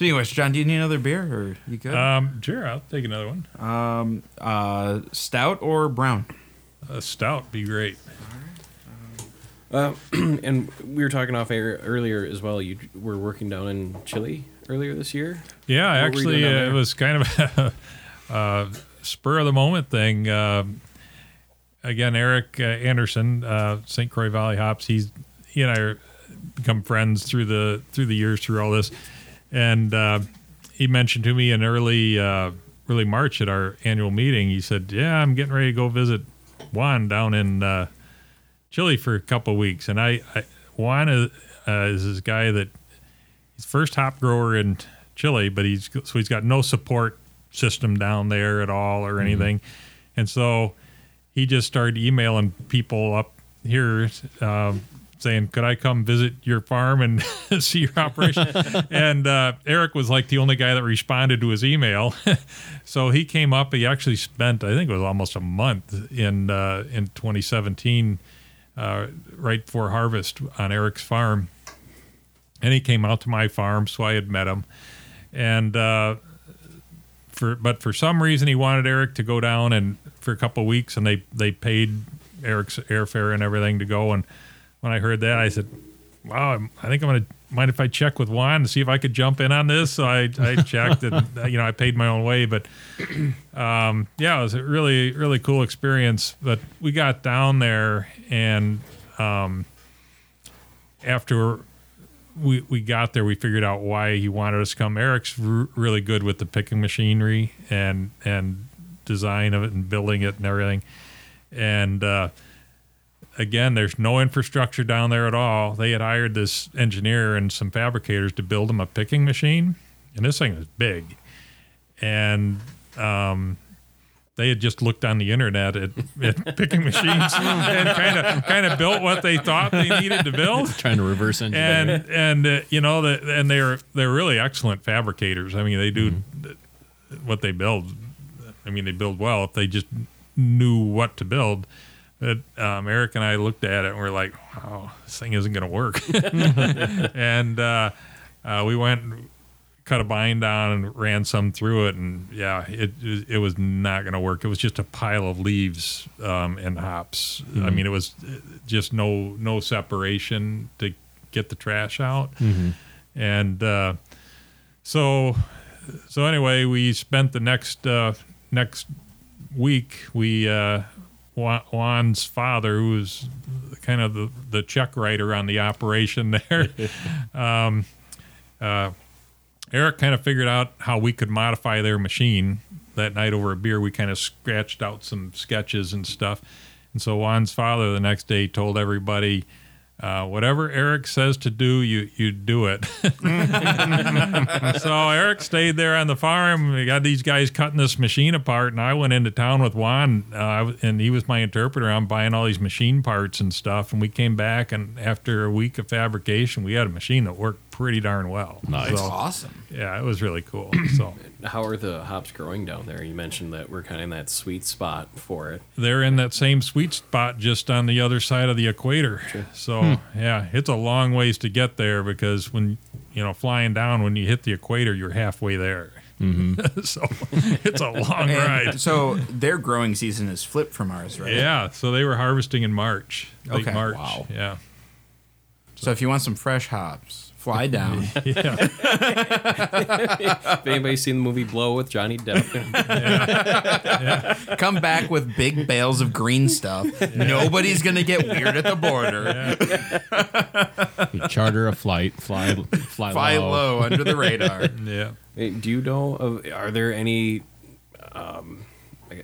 anyways, John, do you need another beer, or you good? Um, sure, I'll take another one. Um, uh, stout or brown? A stout be great. Uh, and we were talking off air earlier as well. You were working down in Chile earlier this year. Yeah, What were you actually, doing down uh, it there? was kind of a uh, spur of the moment thing. Um again, Eric uh, Anderson, uh, St. Croix Valley Hops. He's he and I are become friends through the through the years through all this, and uh, he mentioned to me in early uh, early March at our annual meeting. He said, "Yeah, I'm getting ready to go visit Juan down in uh, Chile for a couple of weeks." And I, I Juan is, uh, is this guy that he's first hop grower in Chile, but he's so he's got no support system down there at all or anything, and so he just started emailing people up here um, saying, "Could I come visit your farm and see your operation?" and uh, Eric was like the only guy that responded to his email, so he came up. He actually spent, I think, it was almost a month in uh, in 2017, uh, right before harvest on Eric's farm and he came out to my farm, so I had met him, and uh, for but for some reason he wanted Eric to go down and for a couple of weeks, and they they paid Eric's airfare and everything to go. And when I heard that, I said, "Wow, I think I'm gonna mind if I check with Juan to see if I could jump in on this." So I I checked, and you know I paid my own way, but um, yeah, it was a really really cool experience. But we got down there and. Um, after we we got there, we figured out why he wanted us to come. Eric's r- really good with the picking machinery and and design of it and building it and everything. And uh, again, there's no infrastructure down there at all. They had hired this engineer and some fabricators to build them a picking machine, and this thing is big. And um, they had just looked on the internet at, at picking machines and kind of kind of built what they thought they needed to build Trying to reverse engineer. and and uh, you know the, and they're they're really excellent fabricators. I mean, they do th- what they build. I mean, they build well if they just knew what to build. But um, Eric and I looked at it and we're like, "Wow, this thing isn't going to work." and uh, uh, we went, cut a bine down, and ran some through it, and yeah, it it was not going to work. It was just a pile of leaves um, and hops. I mean, it was uh, just no no separation to get the trash out, and uh, so so anyway, we spent the next uh, next week. We uh, Juan's father, who was kind of the, the check writer on the operation there, um, uh, Eric kind of figured out how we could modify their machine that night over a beer. We kind of scratched out some sketches and stuff. And so Juan's father the next day told everybody, uh, whatever Eric says to do, you you do it. so Eric stayed there on the farm. We got these guys cutting this machine apart, and I went into town with Juan, uh, and he was my interpreter. I'm buying all these machine parts and stuff, and we came back, and after a week of fabrication, we had a machine that worked pretty darn well. Nice. So, Awesome. yeah, it was really cool. So How are the hops growing down there? You mentioned that we're kind of in that sweet spot for it. they're in that same sweet spot just on the other side of the equator. So hmm. yeah, it's a long ways to get there because when you know flying down when you hit the equator, you're halfway there. Mm-hmm. so it's a long ride. So their growing season is flipped from ours, right? Yeah, so they were harvesting in March, late Okay. March. Wow. Yeah, So if you want some fresh hops, fly down. yeah, Have anybody seen the movie Blow with Johnny Depp? Come back with big bales of green stuff. Nobody's gonna get weird at the border. You charter a flight, fly, fly, Fly low. low under the radar. yeah. Hey, Do you know of? Are there any um,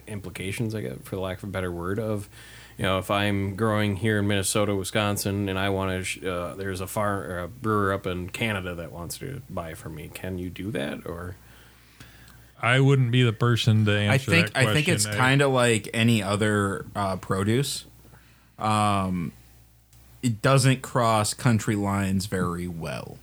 implications, I guess, for the lack of a better word, of you know, if I'm growing here in Minnesota, Wisconsin, and I want to, sh- uh, there's a farm or a brewer up in Canada that wants to buy from me. Can you do that, or I wouldn't be the person to answer I think that question. I think it's kind of like any other uh, produce. Um, it doesn't cross country lines very well.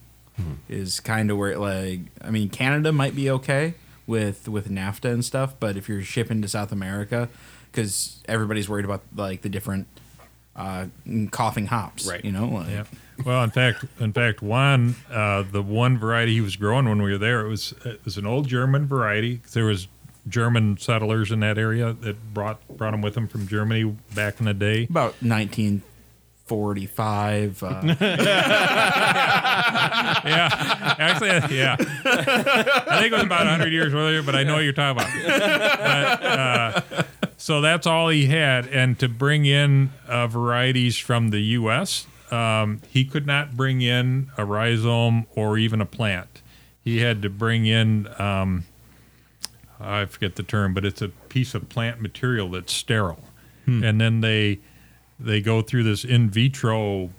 Is kind of where it, like I mean Canada might be okay with with NAFTA and stuff, but if you're shipping to South America, because everybody's worried about like the different uh, coughing hops, Right. You know, like, Yeah. Well, in fact, in fact, one uh, the one variety he was growing when we were there it was it was an old German variety. There was German settlers in that area that brought brought them with them from Germany back in the day. about 1945. Uh, Yeah, actually, yeah. I think it was about hundred years earlier, but I know what you're talking about. But, uh, so that's all he had, and to bring in uh, varieties from the U.S., um, he could not bring in a rhizome or even a plant. He had to bring in, um, I forget the term, but it's a piece of plant material that's sterile, and then they they go through this in vitro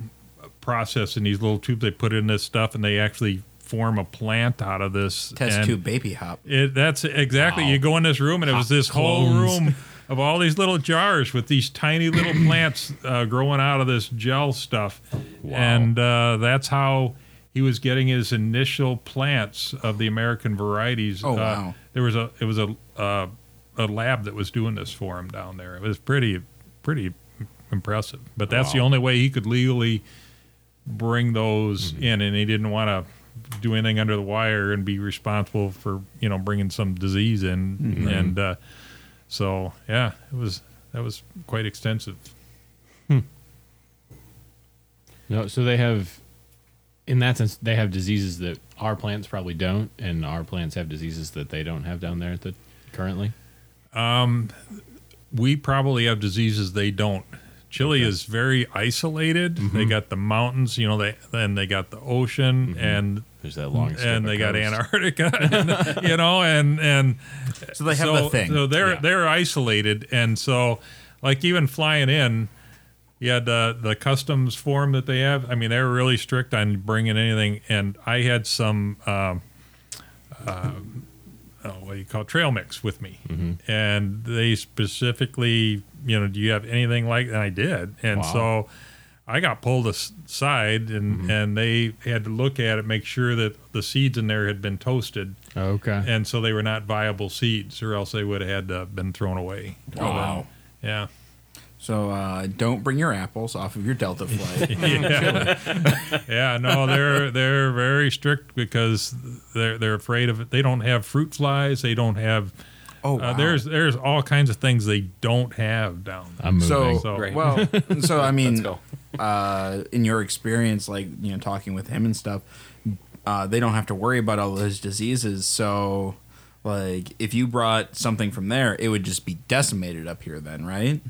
process in these little tubes. They put in this stuff, and they actually form a plant out of this test and tube baby hop. It, that's exactly. You go in this room, and it was this whole room of all these little jars with these tiny little plants uh, growing out of this gel stuff, and uh, that's how he was getting his initial plants of the American varieties. Oh, Uh, wow. There was a it was a uh, a lab that was doing this for him down there. It was pretty pretty impressive. But that's the only way he could legally bring those in, and he didn't want to do anything under the wire and be responsible for you know bringing some disease in. And uh, so yeah, it was that was quite extensive. Hmm. No, so they have, in that sense, they have diseases that our plants probably don't, and our plants have diseases that they don't have down there at the currently. Um, we probably have diseases they don't, Chile is very isolated. Mm-hmm. They got the mountains, you know, they then they got the ocean mm-hmm. and There's that long. strip and they got. Antarctica, and, you know, and and So they have so, the thing. So they're Yeah. they're isolated, and so like even flying in, you had the the customs form that they have. I mean, they were really strict on bringing anything, and I had some. Um, uh, oh, what do you call it? trail mix with me, Mm-hmm. and they specifically, you know, do you have anything like? And I did, and Wow. so I got pulled aside, and Mm-hmm. and they had to look at it, make sure that the seeds in there had been toasted, Okay. and so they were not viable seeds, or else they would have had to been thrown away. Oh, wow. Yeah. So uh, don't bring your apples off of your Delta flight. Yeah. yeah, no, they're they're very strict because they're they're afraid of it. They don't have fruit flies. They don't have. Oh, Uh, wow. there's there's all kinds of things they don't have down there. I'm moving. so, So- Right. well, so I mean, uh, in your experience, like you know, talking with him and stuff, uh, they don't have to worry about all those diseases. So, like, if you brought something from there, it would just be decimated up here, then, right?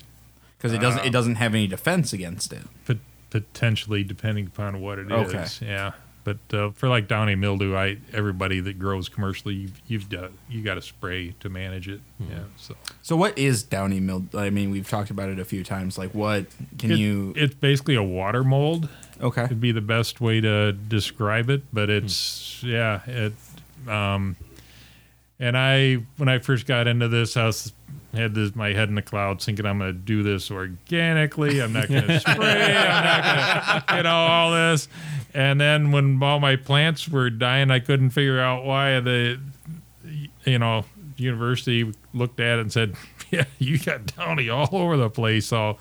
Because it doesn't, it doesn't have any defense against it. Pot- potentially, depending upon what it is. Okay. Yeah. But uh, for like downy mildew, I everybody that grows commercially, you've, you've got you got to spray to manage it. Yeah. So So, what is downy mildew? I mean, we've talked about it a few times. Like, what can It- you? It's basically a water mold. okay. would be the best way to describe it but it's yeah it um and i when i first got into this i was had this my head in the clouds thinking i'm going to do this organically i'm not going to spray i'm not going to you know all this and then when all my plants were dying i couldn't figure out why the you know university looked at it and said yeah you got downy all over the place. So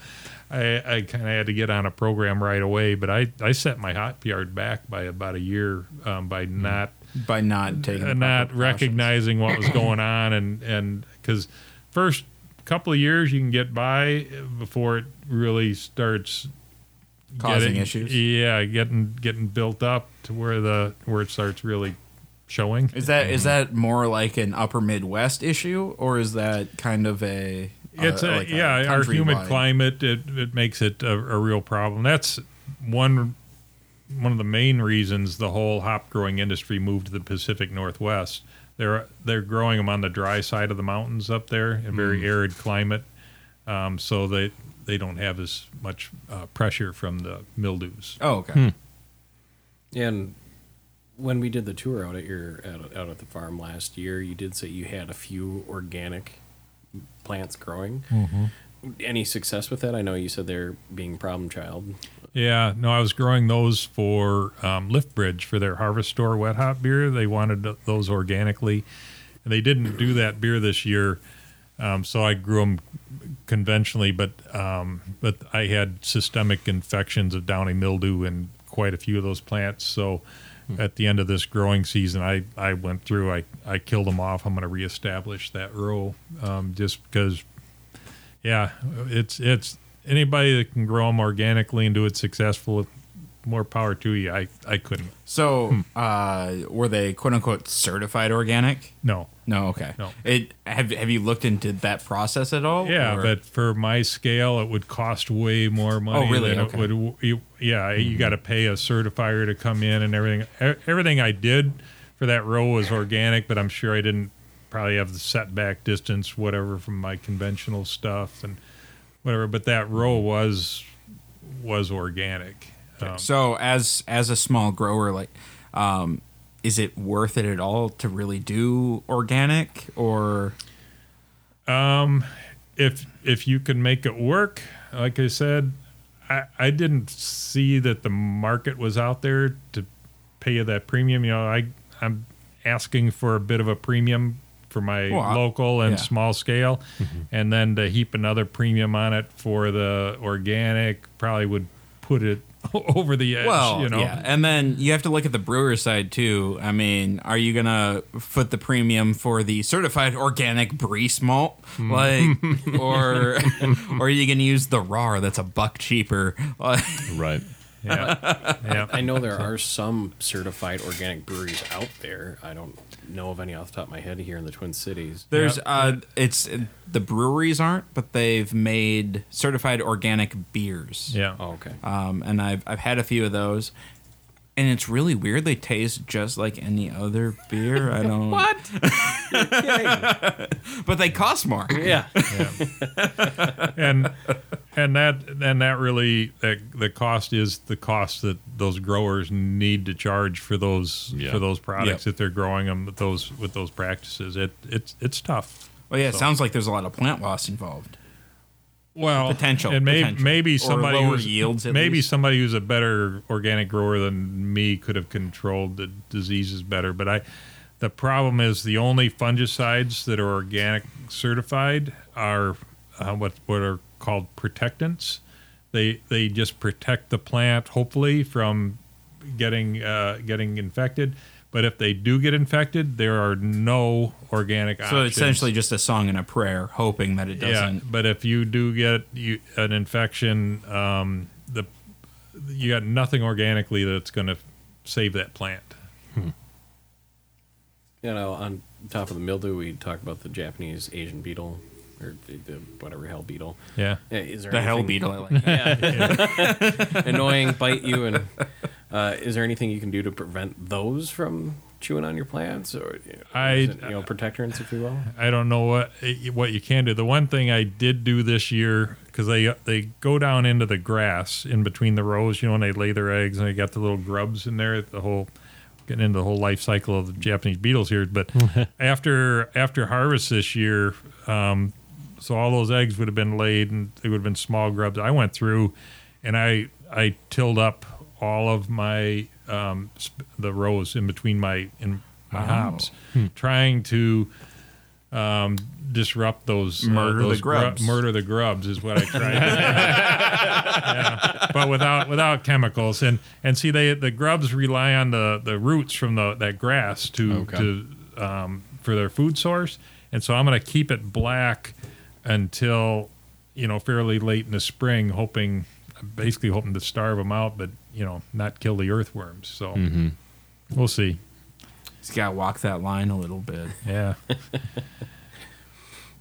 I, I kind of had to get on a program right away, but I, I set my hop yard back by about a year um, by not By not taking, uh, not recognizing what was going on, and and because first couple of years you can get by before it really starts Causing getting- issues? Yeah, getting getting built up to where the where it starts really showing. Is that is that more like an upper Midwest issue, or is that kind of a? It's uh, a, like yeah, our humid countrywide- climate it, it makes it a, a real problem. That's one one of the main reasons the whole hop growing industry moved to the Pacific Northwest. They're they're growing them on the dry side of the mountains up there, in a very Mm. arid climate, um, so they they don't have as much uh, pressure from the mildews. Oh, okay. And when we did the tour out at your out, out at the farm last year, you did say you had a few organic plants growing. Any success with that? I know you said they're being problem child. Yeah, no, I was growing those for um, Lift Bridge for their Harvestör wet hop beer. They wanted those organically, and they didn't do that beer this year. Um, so I grew them conventionally, but um, but I had systemic infections of downy mildew in quite a few of those plants. So at the end of this growing season, I, I went through, I, I killed them off. I'm going to reestablish that row um, just because yeah, it's it's anybody that can grow them organically and do it successful. More power to you. I I couldn't. So, Hmm. uh, were they quote unquote certified organic? No. No, okay. No. It have have you looked into that process at all? Yeah, or- but for my scale, it would cost way more money. Oh, really? Than Okay. it would. You, yeah, you got to pay a certifier to come in and everything. Everything I did for that row was organic, but I'm sure I didn't probably have the setback distance, whatever, from my conventional stuff and whatever. But that row was was organic. Um, so as as a small grower, like, um, is it worth it at all to really do organic or? if if you can make it work, like I said, I, I didn't see that the market was out there to pay you that premium. You know, I I'm asking for a bit of a premium for my Well, local and yeah. small scale, and then to heap another premium on it for the organic probably would put it over the edge. Well, you know, yeah, and then you have to look at the brewer side too. I mean, are you gonna foot the premium for the certified organic Briess malt, Hmm. like, or or are you gonna use the Rahr that's a buck cheaper? Right. Yeah. yeah. I know there are some certified organic breweries out there. I don't know of any off the top of my head here in the Twin Cities. There's Yep. uh it's the breweries aren't, but they've made certified organic beers. Yeah. Oh, okay. Um, and I've I've had a few of those. And it's really weird. They taste just like any other beer. I don't. What? But they cost more. yeah. and and that and that really that the cost is the cost that those growers need to charge for those Yeah. for those products Yep. if they're growing them with those with those practices. It it's it's tough. Well, yeah, it sounds like there's a lot of plant loss involved. Well, Potential, and may, potential. maybe Or somebody lower who's yields, maybe least. somebody who's a better organic grower than me could have controlled the diseases better. But I, the problem is the only fungicides that are organic certified are uh, what what are called protectants. They they just protect the plant hopefully from getting uh, getting infected. But if they do get infected, there are no organic So options. it's essentially just a song and a prayer, hoping that it doesn't. Yeah, but if you do get you, an infection, um, the you got nothing organically that's going to save that plant. You know, on top of the mildew, we talked about the Japanese Asian beetle, or the, the whatever hell beetle. Yeah, Yeah, Is there The hell beetle. I like that. Yeah. Annoying, bite you, and uh, is there anything you can do to prevent those from chewing on your plants, or you know, I- it, you know protectorants, if you will? I don't know what what you can do. The one thing I did do this year because they they go down into the grass in between the rows. You know, when they lay their eggs and they got the little grubs in there. The whole getting into the whole life cycle of the Japanese beetles here. But after after harvest this year, um, so all those eggs would have been laid and they would have been small grubs. I went through and I I tilled up all of my um, sp- the rows in between my in my hops, trying to um, disrupt those uh, Murder the those gru- grubs. murder the grubs is what I tried. to do. Yeah, but without without chemicals and and see they the grubs rely on the the roots from the that grass to Okay. to um, for their food source, and so I'm going to keep it black until you know fairly late in the spring, hoping basically hoping to starve them out, but you know not kill the earthworms. So mm-hmm. we'll see. He's got to walk that line a little bit. Yeah.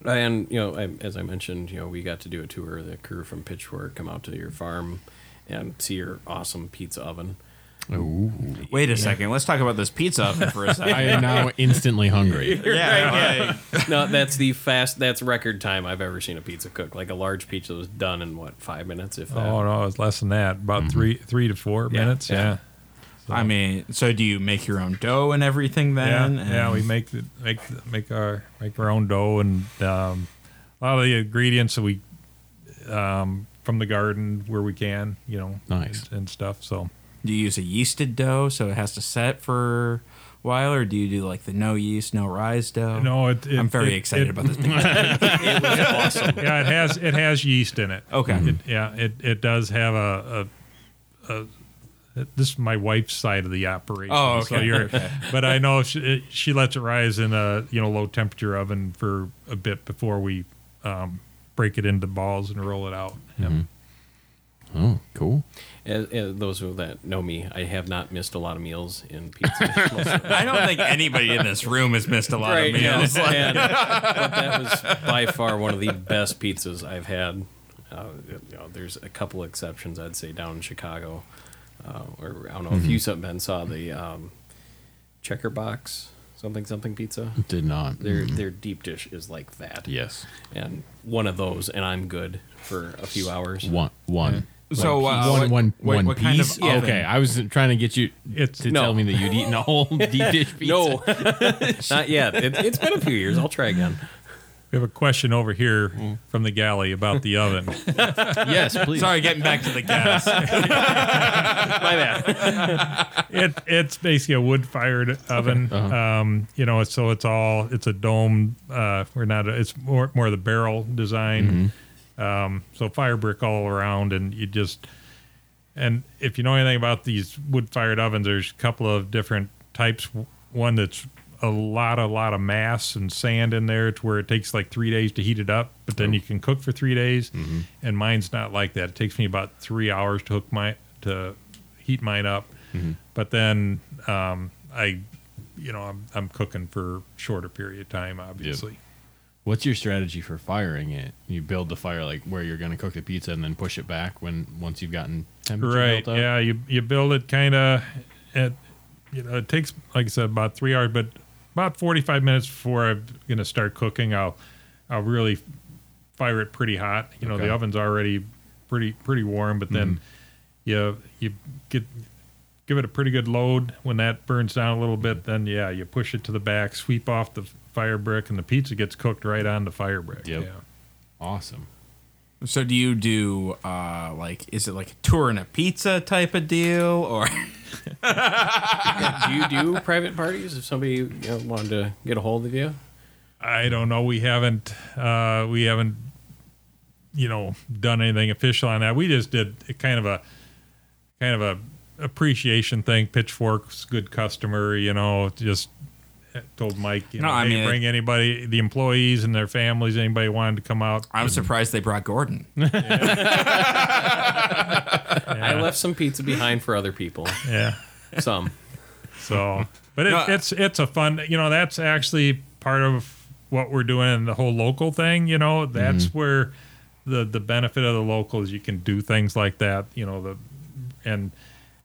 And you know, I, as I mentioned, you know, we got to do a tour. The crew from Pitchfork come out to your farm and see your awesome pizza oven. Ooh. Wait a second. Let's talk about this pizza oven for a second. I am now instantly hungry. yeah, yeah. no, that's the fast. That's record time I've ever seen a pizza cook. Like a large pizza was done in what five minutes, if that. Oh no, it's less than that. About three three to four Yeah, minutes. yeah. Yeah. I mean, so do you make your own dough and everything Yeah, then? yeah, And- we make the, make make our make our own dough and um, a lot of the ingredients that we um, from the garden where we can, you know, Nice. and, and stuff. So Do you use a yeasted dough so it has to set for a while, or do you do like the no yeast, no rise dough? no, it, it I'm very it- excited it- about this. it was awesome. Yeah, it has it has yeast in it. Okay. It, yeah, it, it does have a, a, a this is my wife's side of the operation. Oh, So okay. you're, Okay. but I know she, it- she lets it rise in a you know low temperature oven for a bit before we um, break it into balls and roll it out. Yeah. Oh, cool. As, as those who that know me, I have not missed a lot of meals in pizza. I don't think anybody in this room has missed a lot right, of you know, meals. and- but that was by far one of the best pizzas I've had. Uh, you know, there's a couple exceptions, I'd say, down in Chicago. Uh, or I don't know if you some Ben saw the um, Checker Box something something pizza. Did not. Their their deep dish is like that. Yes. and one of those, and I'm good for a few hours. One. One. So, uh, one, what- one, what- one what kind of piece. oven? okay, I was trying to get you It's to No. tell me that you'd eaten a whole deep dish pizza. No, not yet. It, it's been a few years. I'll try again. we have a question over here Mm. from the galley about the oven. yes, please. Sorry, getting back to the gas. My bad. it it's basically a wood fired oven. Uh-huh. Um, you know, so it's all it's a dome. Uh, we're not. It's more more of the barrel design. Um, so fire brick all around, and you just and if you know anything about these wood fired ovens, there's a couple of different types. One that's a lot, a lot of mass and sand in there to where it takes like three days to heat it up, but then you can cook for three days. And mine's not like that. It takes me about three hours to hook my to heat mine up. But then um, I, you know, I'm I'm cooking for shorter period of time, obviously. What's your strategy for firing it? You build the fire like where you're going to cook the pizza and then push it back when once you've gotten temperature Right. built up. Yeah. You you build it kind of at, you know, it takes like I said about three hours, but about 45 minutes before I'm gonna start cooking, I'll I'll really fire it pretty hot. You know, Okay. Mm-hmm. the oven's already pretty pretty warm, but then you you get give it a pretty good load when that burns down a little bit. Then yeah, you push it to the back, sweep off the fire brick, and the pizza gets cooked right on the fire brick. Yep. Yeah. Awesome. So do you do uh like is it like a tour and a pizza type of deal or do you do private parties if somebody you know, wanted to get a hold of you? I don't know. We haven't uh, we haven't you know done anything official on that. We just did a kind of a kind of a appreciation thing. Pitchfork's good customer. You know, just told Mike. You No, know, I hey, mean, bring anybody, the employees and their families, anybody wanted to come out. I'm surprised they brought Gordon. I left some pizza behind for other people. Yeah. Some. So, but it, No, it's it's a fun. You know, that's actually part of what we're doing the whole local thing. You know, mm-hmm. that's where the the benefit of the local is you can do things like that. You know, the and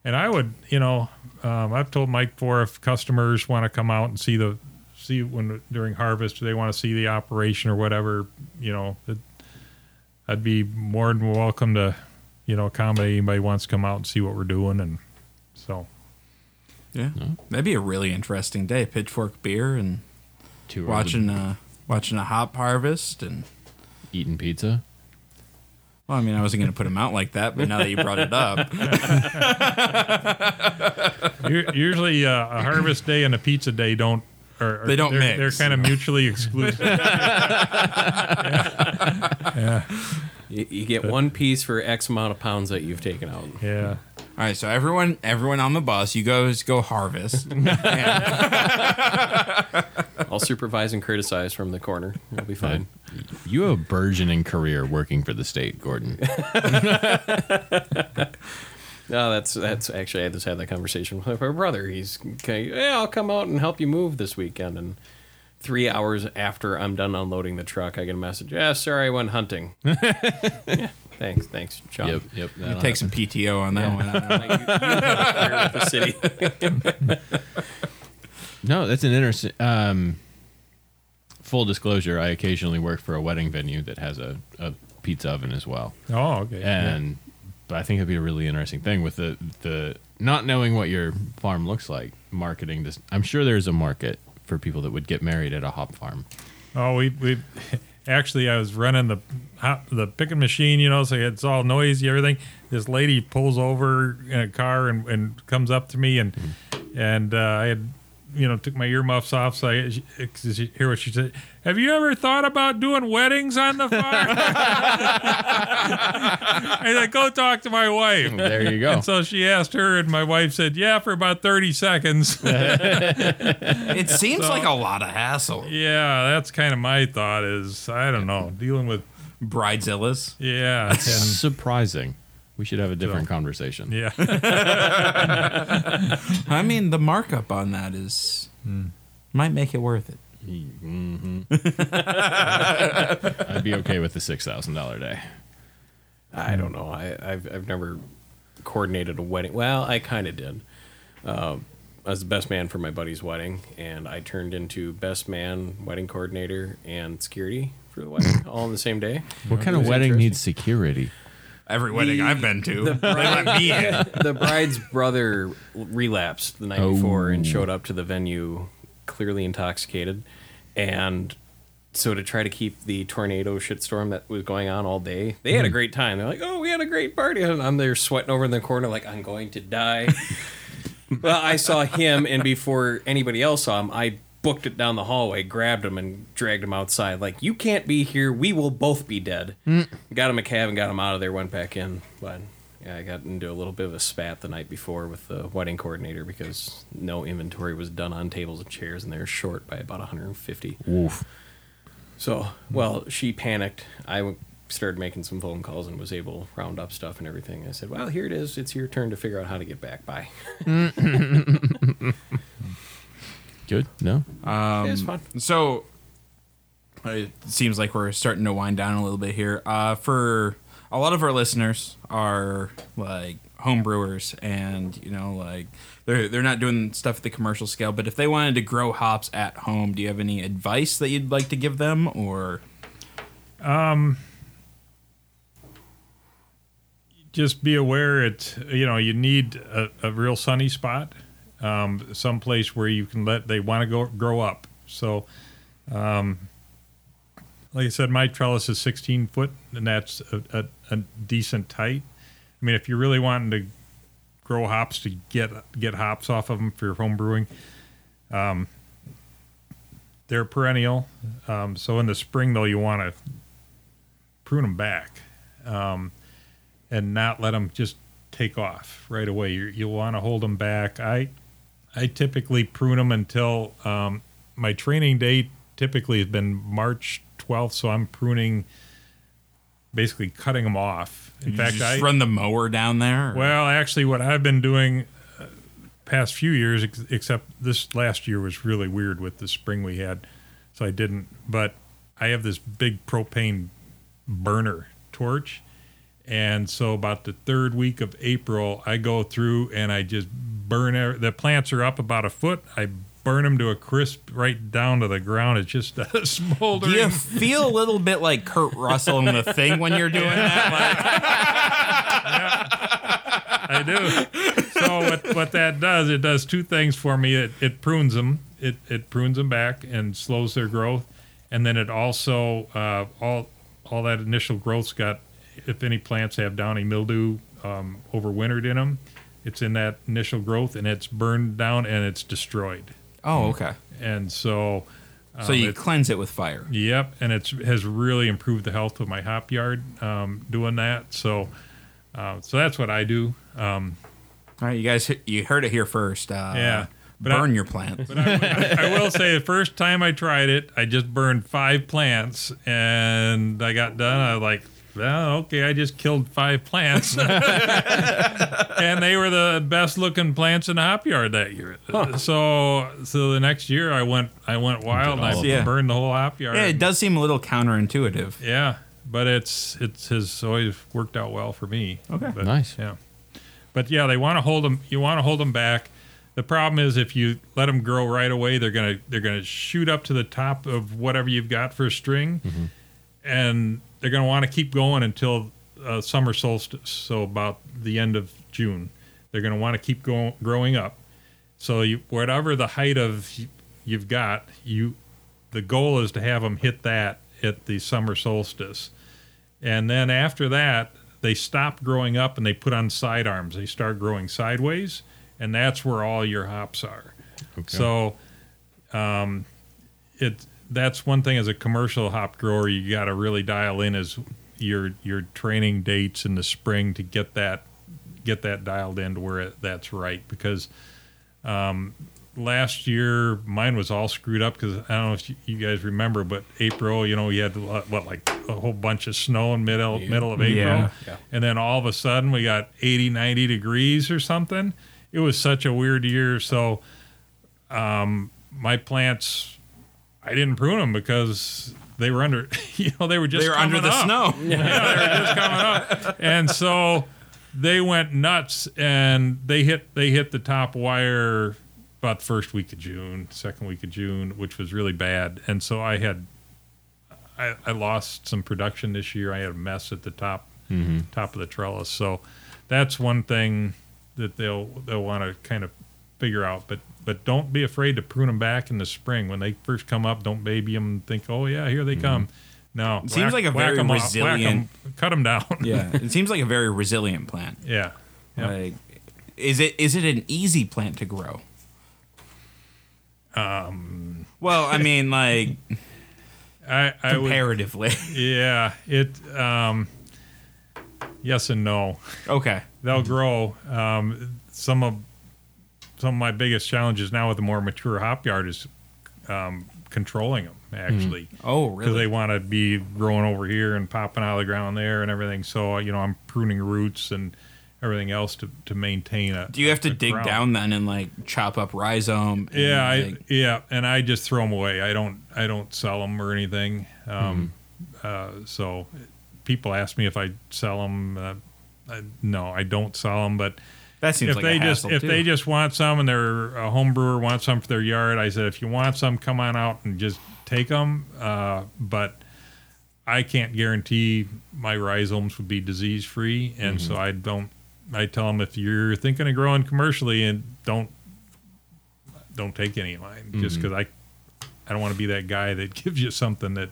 and I would, you know, um, I've told Mike before if customers want to come out and see the see when during harvest they want to see the operation or whatever, you know, it, I'd be more than welcome to, you know, accommodate anybody who wants to come out and see what we're doing and so. Yeah. That'd be a really interesting day. Pitchfork beer and Two watching of uh watching a hop harvest and eating pizza. well, I mean, I wasn't going to put them out like that, but now that you brought it up, U- Usually, uh, a harvest day and a pizza day don't. Or, or They don't they're, mix. They're kind of mutually exclusive. You, you get one piece for X amount of pounds that you've taken out. yeah. all right. So everyone, everyone on the bus, you guys go harvest. I'll supervise and criticize from the corner. It'll be fine. You have a burgeoning career working for the state, Gordon. No, that's that's actually I just had that conversation with my brother. He's okay. Yeah, I'll come out and help you move this weekend. And three hours after I'm done unloading the truck, I get a message. Yeah, sorry, I went hunting. yeah, thanks, thanks, John. yep, yep. You that'll take some PTO on that one. I don't know. You, you have a career with the city. No, that's an interesting. Um, full disclosure: I occasionally work for a wedding venue that has a, a pizza oven as well, Oh, okay. and but I think it'd be a really interesting thing with the the not knowing what your farm looks like. Marketing this, I'm sure there's a market for people that would get married at a hop farm. Oh, we we actually I was running the hop- the picking machine, you know, so it's all noisy, everything. This lady pulls over in a car and, and comes up to me and and uh, I had you know took my earmuffs off so I she, she hear what she said. Have you ever thought about doing weddings on the farm? I said, go talk to my wife. Mm, there you go. And so she asked her, and my wife said, "Yeah, for about thirty seconds." It seems like a lot of hassle. yeah, that's kind of my thought. Is I don't know dealing with Bridezillas. yeah, and, Surprising. We should have a different conversation. yeah. I mean, the markup on that is might make it worth it. I'd be okay with the six thousand dollar day. I don't know. I, I've I've never coordinated a wedding. Well, I kind of did. Uh, I was the best man for my buddy's wedding, and I turned into best man, wedding coordinator, and security for the wedding all on the same day. What kind of wedding needs security? Every wedding The- I've been to, the they let me in. the bride's brother relapsed the night Oh. before and oh. showed up to the venue clearly intoxicated. And so to try to keep the tornado shitstorm that was going on all day they had a hmm. great time. They're like oh we had a great party. And i'm there sweating over in the corner like i'm going to die. Well i saw him and before anybody else saw him i booked it down the hallway grabbed him and dragged him outside like you can't be here we will both be dead mm. got him a cab and got him out of there went back in but yeah i got into a little bit of a spat the night before with the wedding coordinator because no inventory was done on tables and chairs and they were short by about 150 Woof. so, well, she panicked. I started making some phone calls and was able to round up stuff and everything. I said, "Well, here it is. It's your turn to figure out how to get back by." Mm. Good. No. Um, it's fun. So it seems like we're starting to wind down a little bit here. Uh, for a lot of our listeners are like home brewers, and you know, like they're they're not doing stuff at the commercial scale. But if they wanted to grow hops at home, do you have any advice that you'd like to give them, or um, just be aware it you know you need a, a real sunny spot um, someplace where you can let they want to go grow up so um, like i said my trellis is 16 foot and that's a, a, a decent height i mean if you're really wanting to grow hops to get get hops off of them for your home brewing um, they're perennial um, so in the spring though you want to prune them back and not let them just take off right away. You you'll want to hold them back. I I typically prune them until um, my training date typically has been March 12th, so I'm pruning, basically cutting them off. In you fact, just I run the mower down there? or- well actually what I've been doing uh, past few years, ex- except this last year was really weird with the spring we had, so I didn't. But I have this big propane burner torch. And so about the third week of April, I go through and I just burn every, the plants are up about a foot. I burn them to a crisp right down to the ground. It's just a smoldering. do you feel a little bit like Kurt Russell in the thing when you're doing that? Like, I do. So what, what that does, it does two things for me. It, it prunes them. It, it prunes them back and slows their growth. And then it also, uh, all, all that initial growth's got, if any plants have downy mildew um, overwintered in them, it's in that initial growth and it's burned down and it's destroyed. oh, okay. And so, So um, you it- cleanse it with fire. Yep, and it's has really improved the health of my hop yard um, doing that. So, uh, so that's what I do. Um, All right, you guys, you heard it here first. Uh, Yeah, but burn I- your plant. But I, I will say, the first time I tried it, I just burned five plants, and I got done. I was like, well, okay, I just killed five plants, and they were the best looking plants in the hop yard that year. So, so the next year, I went, I went wild, and I of them. burned the whole hop yard. yeah, it does seem a little counterintuitive. Yeah, but it's it's has always worked out well for me. Okay. But, Nice. Yeah, but yeah, they want to hold them. You want to hold them back. The problem is if you let them grow right away, they're gonna they're gonna shoot up to the top of whatever you've got for a string, mm-hmm. and they're gonna want to keep going until uh, summer solstice. So about the end of June, they're gonna want to keep going growing up. So you whatever the height of you've got, you the goal is to have them hit that at the summer solstice. And then after that, they stop growing up and they put on side arms. They start growing sideways, and that's where all your hops are. So, um, it that's one thing as a commercial hop grower you got to really dial in is your your training dates in the spring to get that get that dialed in to where it, that's right because um, last year mine was all screwed up because I don't know if you, you guys remember, but April, you know, we had what, what like a whole bunch of snow in middle middle of April, Yeah. Yeah. and then all of a sudden we got 80, 90 degrees or something. It was such a weird year. So, um, my plants, I didn't prune them because they were under, you know, they were just They were under the up snow. yeah, they were just coming up, and so they went nuts, and they hit they hit the top wire about the first week of June, second week of June, which was really bad, and so I had I, I lost some production this year. I had a mess at the top mm-hmm. top of the trellis, so that's one thing that they'll they'll want to kind of figure out, but. But don't be afraid to prune them back in the spring when they first come up. Don't baby them. And think, oh yeah, here they come. No, It seems like a very 'em off, whack 'em, resilient- cut them down. Yeah, it seems like a very resilient plant. yeah. Yeah. Like, is it is it an easy plant to grow? Um, Well, I mean, like I, I would, comparatively. yeah, it, um, yes and no. okay. They'll grow. Um, some of, some of my biggest challenges now with the more mature hop yard is, um, controlling them actually Oh, really? because they want to be growing over here and popping out of the ground there and everything. So you know, I'm pruning roots and everything else to, to maintain a. Do you have to dig ground. down then and like chop up rhizome? and, Yeah, I, like- yeah, and I just throw them away. I don't I don't sell them or anything. Um, uh, so people ask me if I sell them. Uh, I, no, I don't sell them. But that seems if like they just if too. they just want some and they're a home brewer wants some for their yard, I said if you want some, come on out and just take them. Uh, but I can't guarantee my rhizomes would be disease free, and so I don't. I tell them if you're thinking of growing commercially and don't don't take any of mine, just because I I don't want to be that guy that gives you something that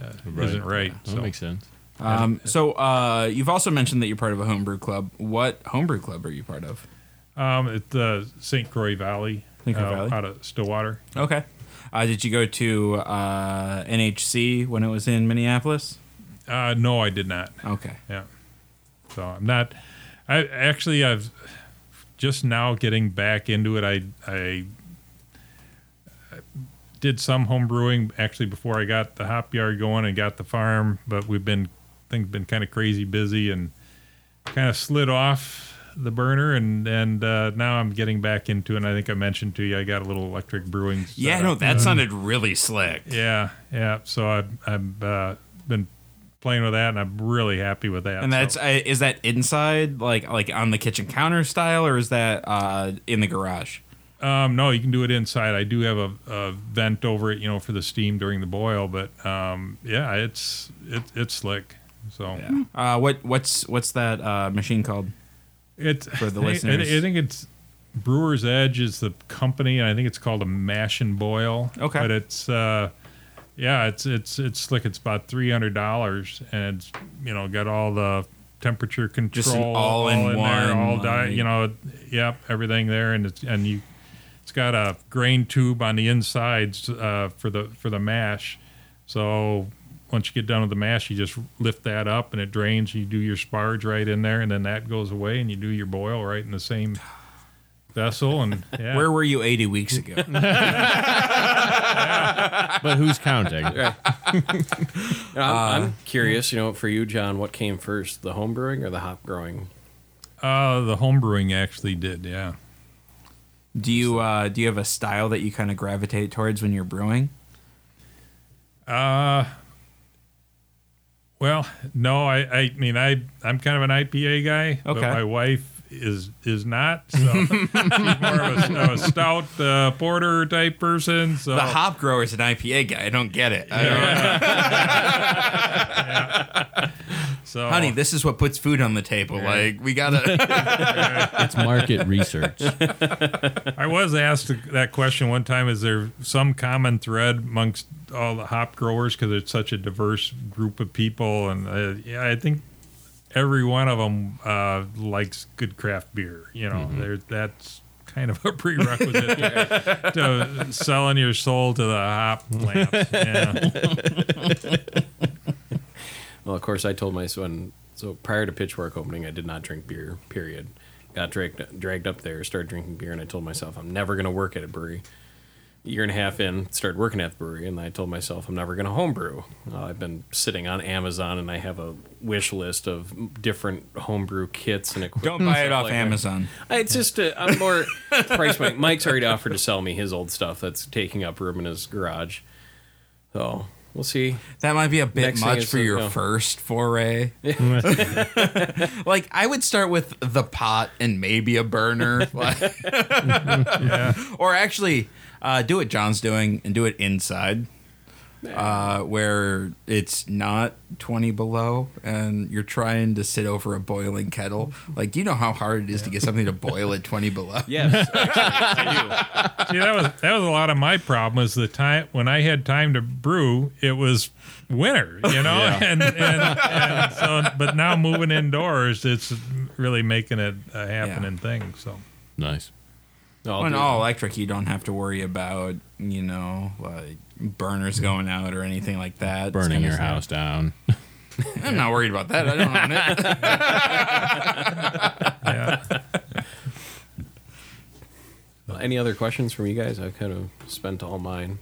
uh, not right. That So makes sense. Um, so uh, you've also mentioned that you're part of a homebrew club. What homebrew club are you part of? um, at the St. Croix Valley, St. Croix uh, Valley? out of Stillwater. Okay. Uh, did you go to uh, NHC when it was in Minneapolis? Uh, no, I did not. Okay. Yeah. So I'm not. I actually I've just now getting back into it. I I did some home brewing actually before I got the hop yard going and got the farm, but we've been things been kind of crazy busy and kind of slid off the burner and and uh, now I'm getting back into it. And I think I mentioned to you I got a little electric brewing. Yeah, no, that sounded really slick. Yeah, yeah. So I've I've uh, been playing with that, and I'm really happy with that. And that's so. uh, is that inside, like like on the kitchen counter style, or is that uh, in the garage? um, no, you can do it inside. I do have a, a vent over it, you know, for the steam during the boil. But um, yeah, it's it, it's slick. So Yeah. Uh, what what's what's that uh, machine called? it's For the I- I- listeners. I, think it's Brewer's Edge is the company, and I think it's called a Mash and Boil. Okay. but it's. Uh, yeah, it's it's it's slick. It's about three hundred dollars, and it's you know got all the temperature control, Just an all-in-one, there, all di- like- you know, yep, everything there, and it's and you, it's got a grain tube on the insides uh, for the for the mash. So once you get done with the mash, you just lift that up and it drains. You do your sparge right in there, and then that goes away, and you do your boil right in the same vessel. And yeah, Where were you 80 weeks ago? But who's counting? I'm, I'm curious, you know, for you, John, what came first, the home brewing or the hop growing? uh, the home brewing actually did, yeah. do you uh, do you have a style that you kind of gravitate towards when you're brewing? Uh, well, no, I, I mean, I, I'm kind of an IPA guy, but my wife is is not. So she's more of a, a stout uh, porter type person. So The hop grower's an IPA guy. I don't get it. I don't, so honey, this is what puts food on the table. Like we gotta. It's market research. I was asked that question one time. Is there some common thread amongst all the hop growers because it's such a diverse group of people? And uh, yeah, I think every one of them uh, likes good craft beer. You know, there that's kind of a prerequisite to, to selling your soul to the hop lamps. Yeah. Well, of course, I told my son. So prior to Pitchfork opening, I did not drink beer. Period. Got dragged dragged up there, started drinking beer, and I told myself I'm never going to work at a brewery. A year and a half in, started working at the brewery, and I told myself I'm never going to homebrew. Uh, I've been sitting on Amazon, and I have a wish list of different homebrew kits and equipment. don't buy it off like. Amazon. It's just I'm more price point. Mike's already offered to sell me his old stuff that's taking up room in his garage. So we'll see. That might be a bit Next much for your no. first foray. like I would start with the pot and maybe a burner, or actually uh, do what John's doing and do it inside, uh, where it's not twenty below and you're trying to sit over a boiling kettle. Like, do you know how hard it is to get something to boil at twenty below? Yes, actually, See, that was that was a lot of my problem. Was the time when I had time to brew, it was winter, you know, and, and and so. But now moving indoors, it's really making it a happening thing. So Nice. I do. I'll When do- all electric, you don't have to worry about you know like burners going out or anything like that. Burning your sad. house down. I'm not worried about that. I don't own it. yeah, Any other questions from you guys? I've kind of spent all mine.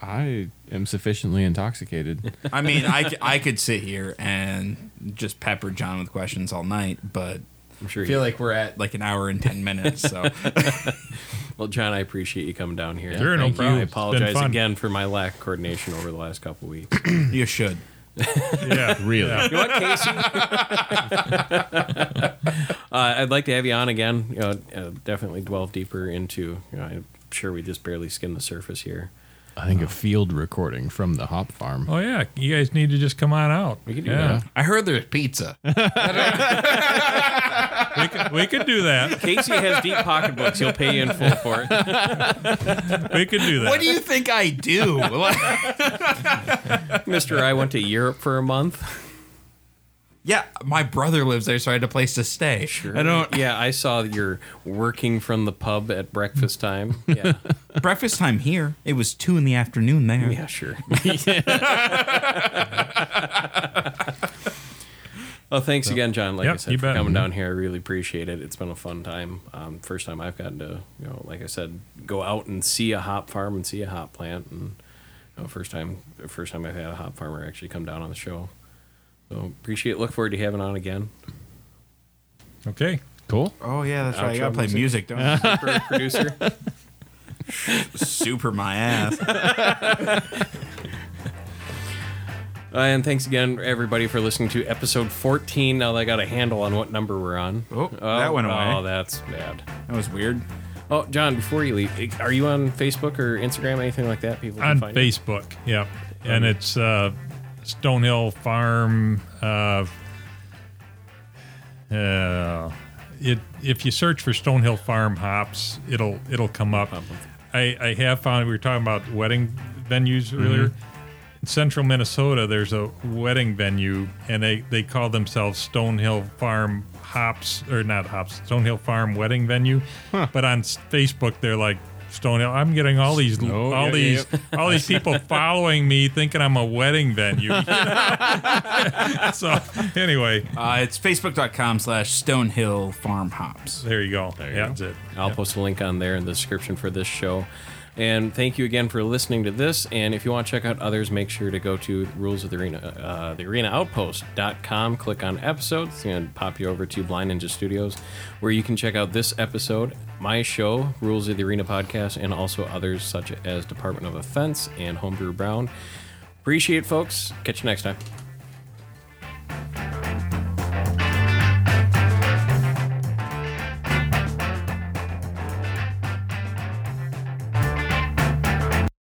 I am sufficiently intoxicated. I mean, I, I could sit here and just pepper John with questions all night, but I'm sure I feel you, like we're at like an hour and 10 minutes. So Well, John, I appreciate you coming down here. Sure, no Thank you. problem. I apologize again for my lack of coordination over the last couple weeks. you should. Yeah, Really? Yeah. You know what, Casey? uh, I'd like to have you on again. You know, uh, definitely delve deeper into. You know, I'm sure we just barely skimmed the surface here. I think a field recording from the hop farm. Oh yeah, you guys need to just come on out. We could do yeah. I heard there's pizza. We could, we could do that. Casey has deep pocketbooks. He'll pay you in full for it. We could do that. What do you think I do? Mister, I went to Europe for a month. Yeah, my brother lives there, so I had a place to stay. Sure. I don't. Yeah, I saw that you're working from the pub at breakfast time. Yeah, Breakfast time here. It was two in the afternoon there. yeah, sure. well, thanks again, John. Like I Yep, said, you for bet. coming down here. I really appreciate it. It's been a fun time. Um, first time I've gotten to, you know, like I said, go out and see a hop farm and see a hop plant, and you know, first time, first time I've had a hop farmer actually come down on the show. So appreciate. Look forward to having on again. Okay. Cool. Oh yeah, that's right. I Outro gotta play music. music, don't I? Super producer. Super my ass. Uh, and thanks again, everybody, for listening to episode 14. Now that I got a handle on what number we're on. Oh, that went away. Oh, that's bad. That was weird. Oh, John, before you leave, are you on Facebook or Instagram, anything like that? People can On find you? Facebook, yep. And it's uh, Stonehill Farm. Uh, uh, it if you search for Stonehill Farm hops, it'll it'll come up. I, I have found we were talking about wedding venues earlier. In central Minnesota, there's a wedding venue, and they, they call themselves Stonehill Farm Hops, or not Hops, Stonehill Farm Wedding Venue. But on Facebook, they're like Stonehill. I'm getting all these Oh, all yeah, these yeah, all these people following me, thinking I'm a wedding venue. so anyway, Uh, it's facebook.com slash Stonehill Farm Hops. there you go. you yeah, go. that's it. I'll post a link on there in the description for this show. And thank you again for listening to this. And if you want to check out others, make sure to go to Rules of the Arena, uh, the Arena Outpost.com, click on episodes, and pop you over to Blind Ninja Studios, where you can check out this episode, my show, Rules of the Arena podcast, and also others such as Department of Offense and Homebrew Brown. Appreciate it, folks. Catch you next time.